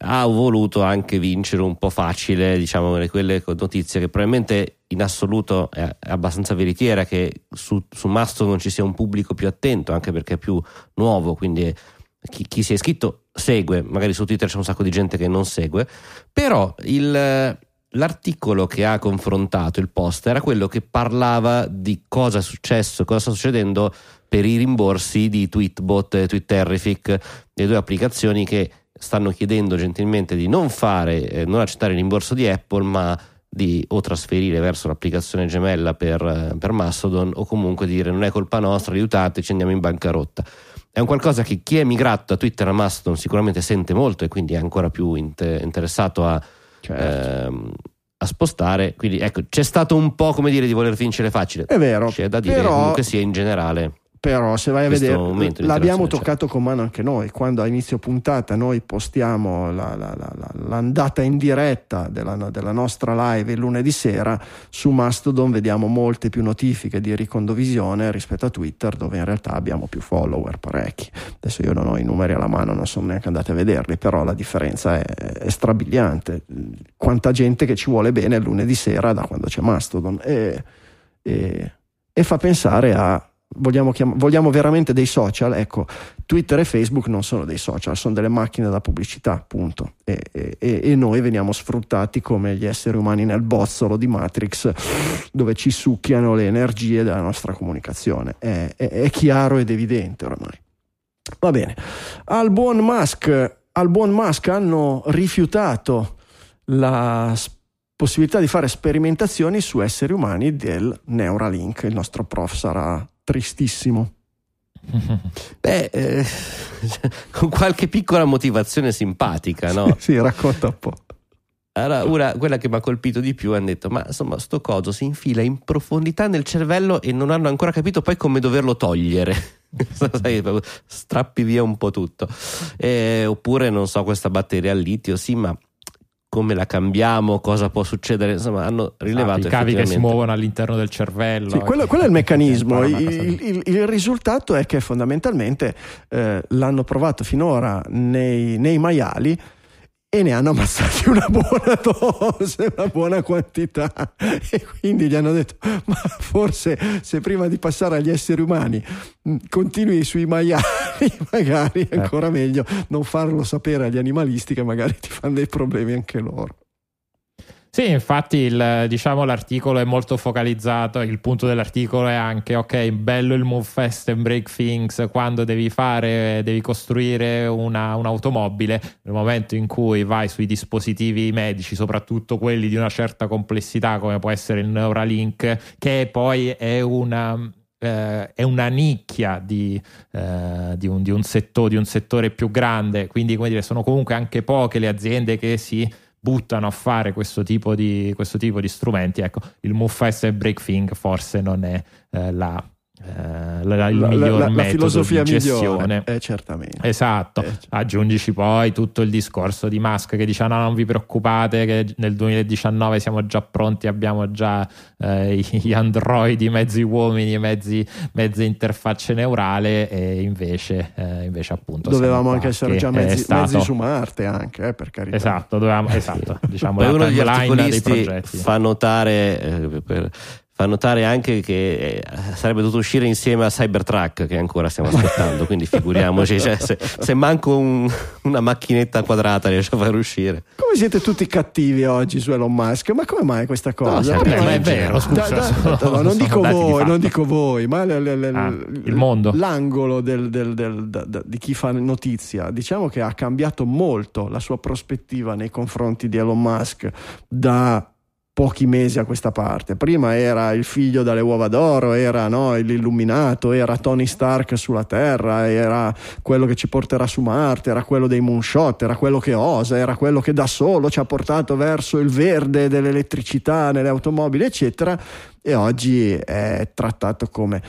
ha voluto anche vincere un po' facile, diciamo, le- quelle notizie che probabilmente in assoluto è è abbastanza veritiera che su, su Mastodon ci sia un pubblico più attento, anche perché è più nuovo, quindi chi, chi si è iscritto segue, magari su Twitter c'è un sacco di gente che non segue, però il, l'articolo che ha confrontato il post era quello che parlava di cosa è successo, cosa sta succedendo per i rimborsi di Tweetbot e Twitterific, le due applicazioni che stanno chiedendo gentilmente di non fare, eh, non accettare il rimborso di Apple, ma di o trasferire verso l'applicazione gemella per, eh, per Mastodon o comunque dire non è colpa nostra, aiutateci, andiamo in bancarotta. È un qualcosa che chi è migrato da Twitter a Mastodon sicuramente sente molto e quindi è ancora più inte- interessato a, Certo. ehm, a spostare. Quindi ecco, c'è stato un po' come dire di voler vincere facile. È vero, C'è da dire però- comunque sia in generale. Però se vai a Questo vedere, l'abbiamo toccato con mano anche noi, quando a inizio puntata noi postiamo la- la- la- la- l'andata in diretta della, della nostra live il lunedì sera, su Mastodon vediamo molte più notifiche di ricondovisione rispetto a Twitter dove in realtà abbiamo più follower, parecchi. Adesso io non ho i numeri alla mano, non sono neanche andate a vederli, però la differenza è, è strabiliante. Quanta gente che ci vuole bene il lunedì sera da quando c'è Mastodon e, e- e fa pensare a vogliamo, chiam- vogliamo veramente dei social, ecco, Twitter e Facebook non sono dei social, sono delle macchine da pubblicità, appunto. E, e- e noi veniamo sfruttati come gli esseri umani nel bozzolo di Matrix, dove ci succhiano le energie della nostra comunicazione. È, è- è chiaro ed evidente ormai. Va bene, al buon Musk, al buon Musk hanno rifiutato la s- possibilità di fare sperimentazioni su esseri umani del Neuralink. Il nostro prof sarà tristissimo. Beh, eh, con qualche piccola motivazione simpatica, no? Sì, racconta un po'. Allora, una, quella che mi ha colpito di più hanno detto: Ma insomma, sto coso si infila in profondità nel cervello e non hanno ancora capito poi come doverlo togliere. Sai, strappi via un po' tutto. Eh, oppure, non so, questa batteria al litio, sì, ma come la cambiamo? Cosa può succedere? Insomma, hanno rilevato I cavi che si muovono all'interno del cervello. Sì, quello, che- quello è il meccanismo. Il, il- il risultato è che fondamentalmente eh, l'hanno provato finora nei, nei maiali e ne hanno ammazzati una buona dose, una buona quantità. E quindi gli hanno detto: Ma forse se prima di passare agli esseri umani mh, continui sui maiali, magari è ancora meglio non farlo sapere agli animalisti che magari ti fanno dei problemi anche loro. Sì, infatti il, diciamo, l'articolo è molto focalizzato, il punto dell'articolo è anche, ok, bello il move fast and break things quando devi fare, devi costruire una, un'automobile, nel momento in cui vai sui dispositivi medici, soprattutto quelli di una certa complessità come può essere il Neuralink, che poi è una... eh, è una nicchia di, eh, di, un, di un setto- di un settore più grande, quindi come dire, sono comunque anche poche le aziende che si buttano a fare questo tipo di, questo tipo di strumenti. Ecco, il Fast e Break Thing forse non è eh, la, eh, la- il La- miglior la- la metodo filosofia di gestione. migliore, eh, certamente. Esatto, Eh, certo. aggiungici poi tutto il discorso di Musk che dice: "Ah, No, non vi preoccupate, che nel 2019 siamo già pronti, abbiamo già eh, gli androidi, mezzi uomini, mezzi, mezze interfacce neurale. E invece, eh, invece appunto, Dovevamo anche essere già mezzi, stato- mezzi su Marte, anche eh, per carità. Esatto, dovevamo, esatto diciamo la uno degli articolisti progetti. fa notare, eh, per- fa notare anche che eh, sarebbe dovuto uscire insieme a Cybertruck che ancora stiamo aspettando, quindi figuriamoci cioè, se, se manco un- una macchinetta quadrata riesce a far uscire. Come siete tutti cattivi oggi su Elon Musk? Ma come mai questa cosa? No, ma è vero, scusa, Da- da- da- non sono dico di voi, fatto. non dico voi, ma l- l- l- Ah, il mondo. l'angolo del- del- del- da- da- di chi fa notizia, diciamo che ha cambiato molto la sua prospettiva nei confronti di Elon Musk da pochi mesi a questa parte. Prima era il figlio dalle uova d'oro, era no, l'illuminato, era Tony Stark sulla Terra, era quello che ci porterà su Marte, era quello dei moonshot, era quello che osa, era quello che da solo ci ha portato verso il verde dell'elettricità nelle automobili, eccetera. E oggi è trattato come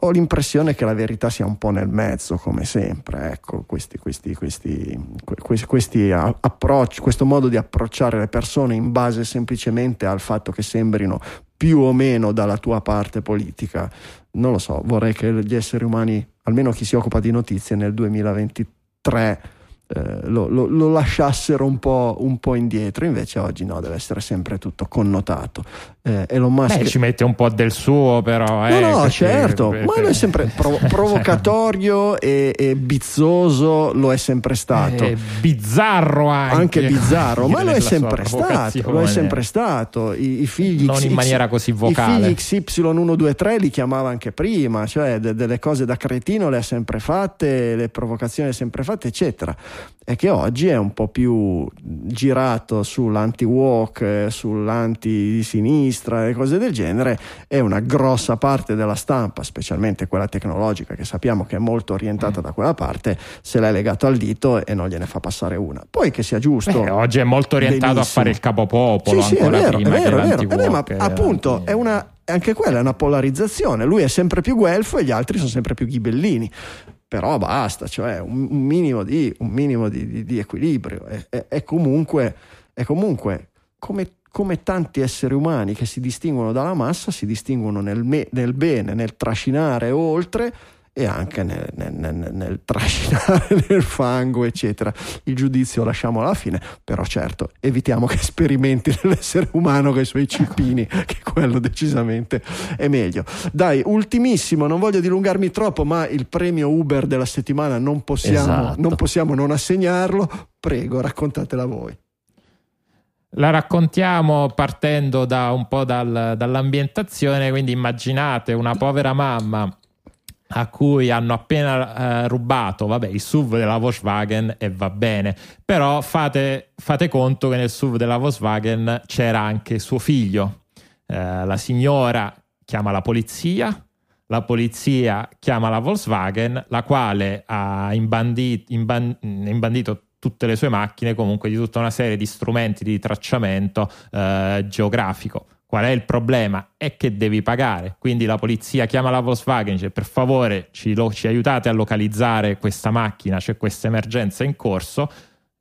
ho l'impressione che la verità sia un po' nel mezzo, come sempre. Ecco, questi, questi, questi, que- questi, approcci, questo modo di approcciare le persone in base semplicemente al fatto che sembrino più o meno dalla tua parte politica. Non lo so, vorrei che gli esseri umani, almeno chi si occupa di notizie nel 2023, eh, lo, lo- lo lasciassero un po', un po' indietro. Invece oggi no, deve essere sempre tutto connotato. Eh, Elon Musk Beh, ci mette un po' del suo, però. No, eh, no, perché- certo, perché- ma lui è sempre pro- provocatorio e, e bizzoso, lo è sempre stato. È bizzarro anche. anche bizzarro, ma lo è sempre stato, lo è sempre stato. I, i figli Non in XX maniera così vocale. I figli XY123 li chiamava anche prima, cioè de- delle cose da cretino le ha sempre fatte, le provocazioni le ha sempre fatte, eccetera. È che oggi è un po' più girato sull'anti-walk, eh, sull'anti di sinistra e cose del genere, e una grossa parte della stampa, specialmente quella tecnologica, che sappiamo che è molto orientata da quella parte, se l'è legato al dito e non gliene fa passare una. Poi che sia giusto. Beh, oggi è molto orientato benissimo. a fare il capopopolo. Sì, sì, è vero, è vero, è vero. Eh beh, ma eh, appunto è una, anche quella è una polarizzazione. Lui è sempre più guelfo e gli altri sono sempre più ghibellini. Però basta, cioè un, un minimo di, un minimo di, di- di equilibrio. È, è- è comunque, è comunque come, come tanti esseri umani che si distinguono dalla massa, si distinguono nel, me- nel bene, nel trascinare oltre e anche nel, nel, nel, nel trascinare nel fango, eccetera. Il giudizio lasciamo alla fine, però certo, evitiamo che sperimenti nell'essere umano con i suoi cippini, che quello decisamente è meglio. Dai, ultimissimo, non voglio dilungarmi troppo, ma il premio Uber della settimana non possiamo, Esatto. non, possiamo non assegnarlo. Prego, raccontatela voi. La raccontiamo partendo da un po' dal- dall'ambientazione, quindi immaginate una povera mamma a cui hanno appena eh, rubato vabbè, il SUV della Volkswagen e va bene, però fate, fate conto che nel SUV della Volkswagen c'era anche suo figlio. Eh, la signora chiama la polizia, la polizia chiama la Volkswagen, la quale ha imbandi- imban- imbandito tutte le sue macchine comunque di tutta una serie di strumenti di tracciamento eh, geografico. Qual è il problema? È che devi pagare. Quindi la polizia chiama la Volkswagen e dice per favore ci, lo- ci aiutate a localizzare questa macchina, c'è questa emergenza in corso.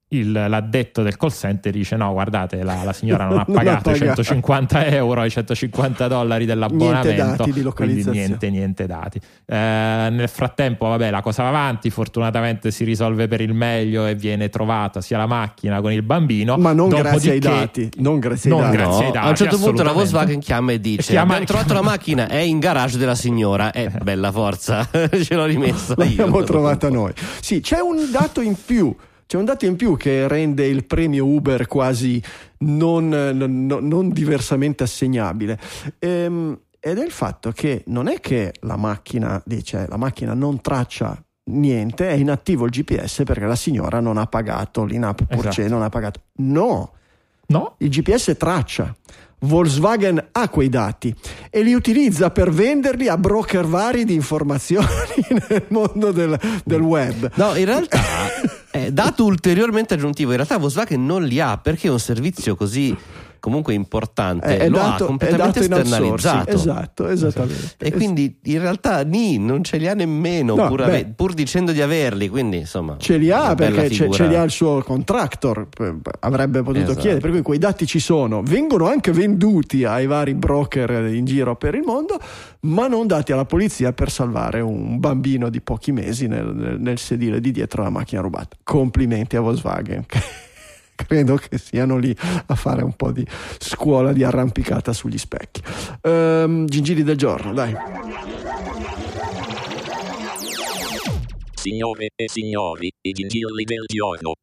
Il- l'addetto del call center dice no guardate la, la signora non ha pagato i pagato. 150 euro i 150 dollari dell'abbonamento Niente dati di quindi niente niente dati Eh, nel frattempo vabbè la cosa va avanti fortunatamente si risolve per il meglio e viene trovata sia la macchina con il bambino Ma non grazie ai dati, non grazie ai Non dati. grazie ai No, dati, a un certo punto la. Volkswagen chiama e dice: Chiama- Abbiamo trovato la macchina, è in garage della signora. Eh, bella forza, ce l'ho rimessa io. L'abbiamo trovata noi. Sì, c'è un dato in più. C'è un dato in più che rende il premio Uber quasi non, non- non- diversamente assegnabile. Ehm, ed è il fatto che non è che la macchina dice la macchina non traccia niente, è inattivo il GPS perché la signora non ha pagato l'INAP Purce, Esatto. non ha pagato. No, no il GPS traccia. Volkswagen ha quei dati e li utilizza per venderli a broker vari di informazioni nel mondo del, del web. No, in realtà, è dato ulteriormente aggiuntivo, in realtà Volkswagen non li ha perché un servizio così comunque importante, È- è lo dato- ha completamente esternalizzato. Esatto, esattamente. E quindi in realtà ni, non ce li ha nemmeno, No, pur, ave- pur dicendo di averli, quindi insomma... Ce li ha perché ce, ce li ha il suo contractor, eh, avrebbe potuto Esatto. chiedere, per cui quei dati ci sono, vengono anche venduti ai vari broker in giro per il mondo, ma non dati alla polizia per salvare un bambino di pochi mesi nel, nel- nel sedile di dietro alla macchina rubata. Complimenti a Volkswagen. Credo che siano lì a fare un po' di scuola di arrampicata sugli specchi. Ehm, gingilli del giorno, dai. Signore e signori, i gingilli del giorno.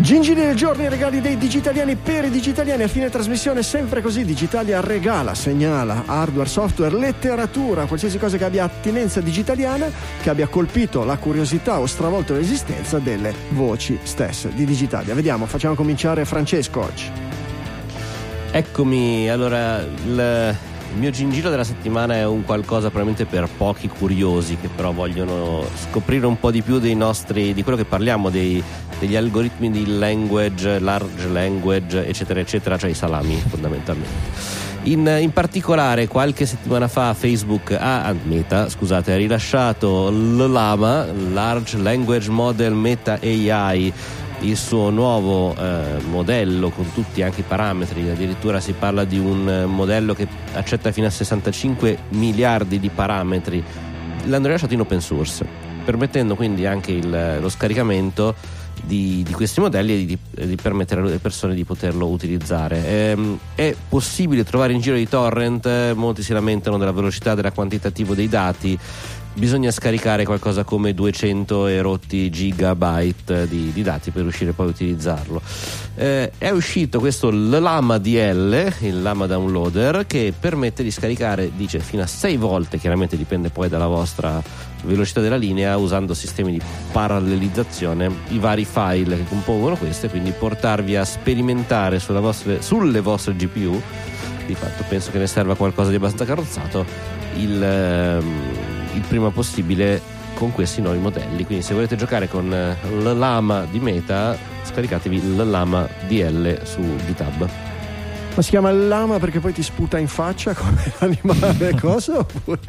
Gingili del giorno, i regali dei digitaliani per i digitaliani. A fine trasmissione, sempre così: Digitalia regala, segnala hardware, software, letteratura, qualsiasi cosa che abbia attinenza digitaliana, che abbia colpito la curiosità o stravolto l'esistenza delle voci stesse di Digitalia. Vediamo, facciamo cominciare Francesco oggi. Eccomi, allora il, il mio gingillo della settimana è un qualcosa probabilmente per pochi curiosi che però vogliono scoprire un po' di più nostri, di quello che parliamo, dei- degli algoritmi di language, large language, eccetera, eccetera, cioè i salami fondamentalmente. In, in particolare qualche settimana fa Facebook ha, ah, Meta, scusate, ha rilasciato l'LAMA, Large Language Model Meta AI, il suo nuovo eh, modello con tutti anche i parametri, addirittura si parla di un eh, modello che accetta fino a 65 miliardi di parametri. L'hanno rilasciato in open source, permettendo quindi anche il- lo scaricamento di, di questi modelli e di, di permettere alle persone di poterlo utilizzare. Ehm, è possibile trovare in giro i torrent, molti si lamentano della velocità, del quantitativo dei dati. Bisogna scaricare qualcosa come 200 e rotti gigabyte di, di dati per riuscire poi a utilizzarlo. Eh, è uscito questo Lama DL, il Lama Downloader, che permette di scaricare, dice, fino a 6 volte, chiaramente dipende poi dalla vostra velocità della linea, usando sistemi di parallelizzazione, i vari file che compongono queste, quindi portarvi a sperimentare vostre- sulle vostre GPU. Di fatto penso che ne serva qualcosa di abbastanza carrozzato il, ehm, il prima possibile con questi nuovi modelli. Quindi se volete giocare con eh, l'Lama di Meta, scaricatevi l'Lama DL su GitHub. Ma si chiama lama perché poi ti sputa in faccia come l'animale cosa? Oppure...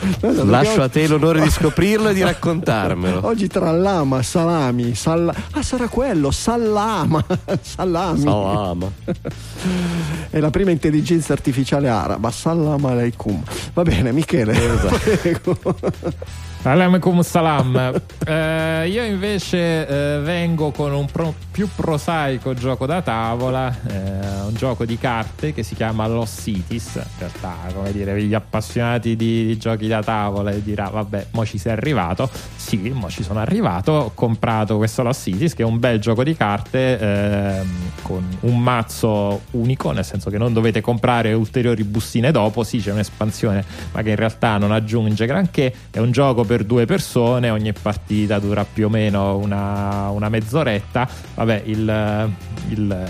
Lascio dobbiamo- a te l'onore di scoprirlo e di raccontarmelo. Oggi tra lama, salami, salla... ah sarà quello, sallama, salami. Salama. È la prima intelligenza artificiale araba, salam alaikum. Va bene, Michele. Prego. Alaikum salam. Eh, io invece eh, vengo con un pro- più prosaico gioco da tavola, eh, un gioco di carte che si chiama Lost Cities. In realtà, come dire, gli appassionati di, di giochi da tavola dirà, vabbè, mo ci sei arrivato. Sì, mo ci sono arrivato. Ho comprato questo Lost Cities, che è un bel gioco di carte ehm, con un mazzo unico, nel senso che non dovete comprare ulteriori bustine dopo. Sì, c'è un'espansione, ma che in realtà non aggiunge granché. È un gioco per due persone, ogni partita dura più o meno una, una mezz'oretta. Vabbè, il, il-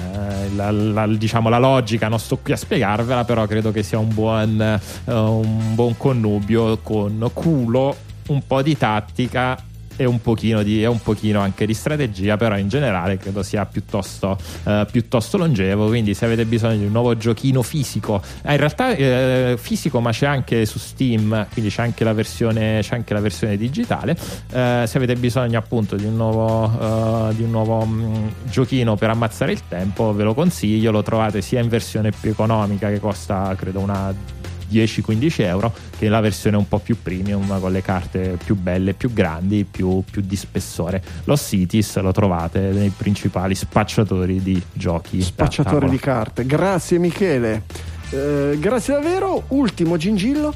la, la- diciamo, la logica non sto qui a spiegarvela, però credo che sia un buon, eh, un buon connubio con culo, un po' di tattica e un pochino, di, e un pochino anche di strategia, però in generale credo sia piuttosto, eh, piuttosto longevo. Quindi, se avete bisogno di un nuovo giochino fisico, eh, in realtà eh, fisico, ma c'è anche su Steam, quindi c'è anche la versione, c'è anche la versione digitale. Eh, se avete bisogno appunto di un nuovo, eh, di un nuovo mh, giochino per ammazzare il tempo, ve lo consiglio. Lo trovate sia in versione più economica, che costa credo una 10-15 euro che la versione un po' più premium con le carte più belle, più grandi, più, più di spessore. Lo Cities lo trovate nei principali spacciatori di giochi. Spacciatore tavola. di carte. Grazie Michele. Eh, grazie davvero. Ultimo gingillo.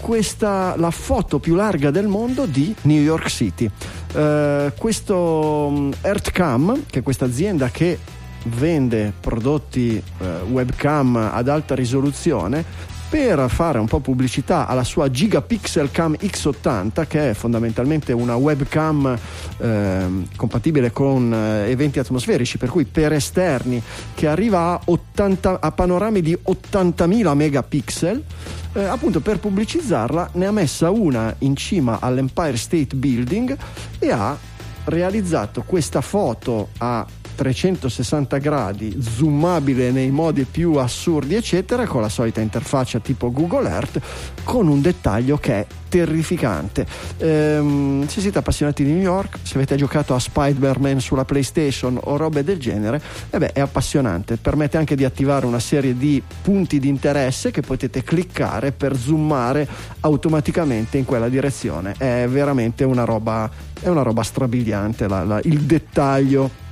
Questa la foto più larga del mondo di New York City. Eh, questo mm, Earthcam, che è questa azienda che vende prodotti eh, webcam ad alta risoluzione, per fare un po' pubblicità alla sua Gigapixel Cam X80 che è fondamentalmente una webcam ehm, compatibile con eh, eventi atmosferici per cui per esterni che arriva a, 80 a panorami di 80.000 megapixel eh, appunto per pubblicizzarla ne ha messa una in cima all'Empire State Building e ha realizzato questa foto a 360 gradi, zoomabile nei modi più assurdi, eccetera, con la solita interfaccia tipo Google Earth, con un dettaglio che è terrificante. Ehm, se siete appassionati di New York, se avete giocato a Spider-Man sulla PlayStation o robe del genere, eh beh, è appassionante. Permette anche di attivare una serie di punti di interesse che potete cliccare per zoomare automaticamente in quella direzione. È veramente una roba, è una roba strabiliante la- la- il dettaglio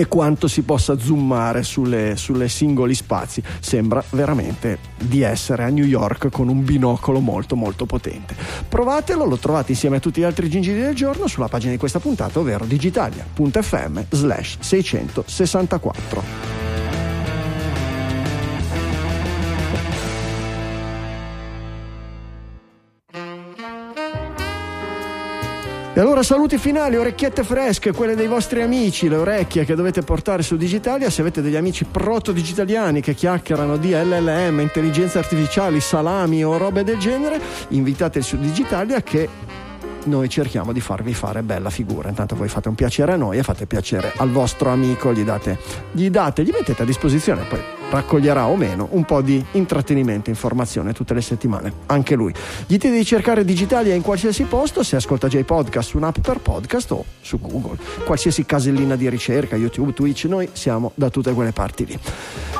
e quanto si possa zoomare sulle, sulle singoli spazi. Sembra veramente di essere a New York con un binocolo molto molto potente. Provatelo, lo trovate insieme a tutti gli altri gingili del giorno sulla pagina di questa puntata, ovvero digitalia.fm slash 664. E allora saluti finali, orecchiette fresche, quelle dei vostri amici, le orecchie che dovete portare su Digitalia. Se avete degli amici proto-digitaliani che chiacchierano di LLM, intelligenza artificiali, salami o robe del genere, invitateli su Digitalia che noi cerchiamo di farvi fare bella figura. Intanto voi fate un piacere a noi e fate piacere al vostro amico, gli date, gli date, gli mettete a disposizione, poi raccoglierà o meno un po' di intrattenimento, informazione tutte le settimane, anche lui. Dite di cercare Digitalia in qualsiasi posto, se ascolta già i podcast su un'app per podcast o su Google, qualsiasi casellina di ricerca, YouTube, Twitch, noi siamo da tutte quelle parti lì.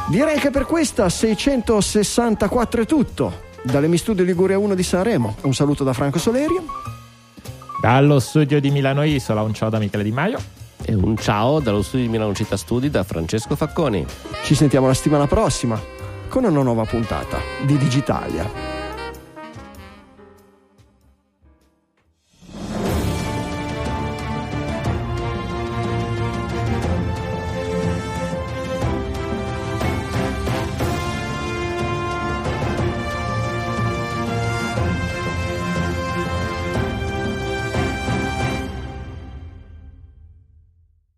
Direi che per questa 664 è tutto. Dalle Studio Liguria 1 di Sanremo, un saluto da Franco Soleri. Dallo studio di Milano Isola, un ciao da Michele Di Maio. E un ciao dallo studio di Milano Città Studi da Francesco Facconi. Ci sentiamo la settimana prossima con una nuova puntata di Digitalia.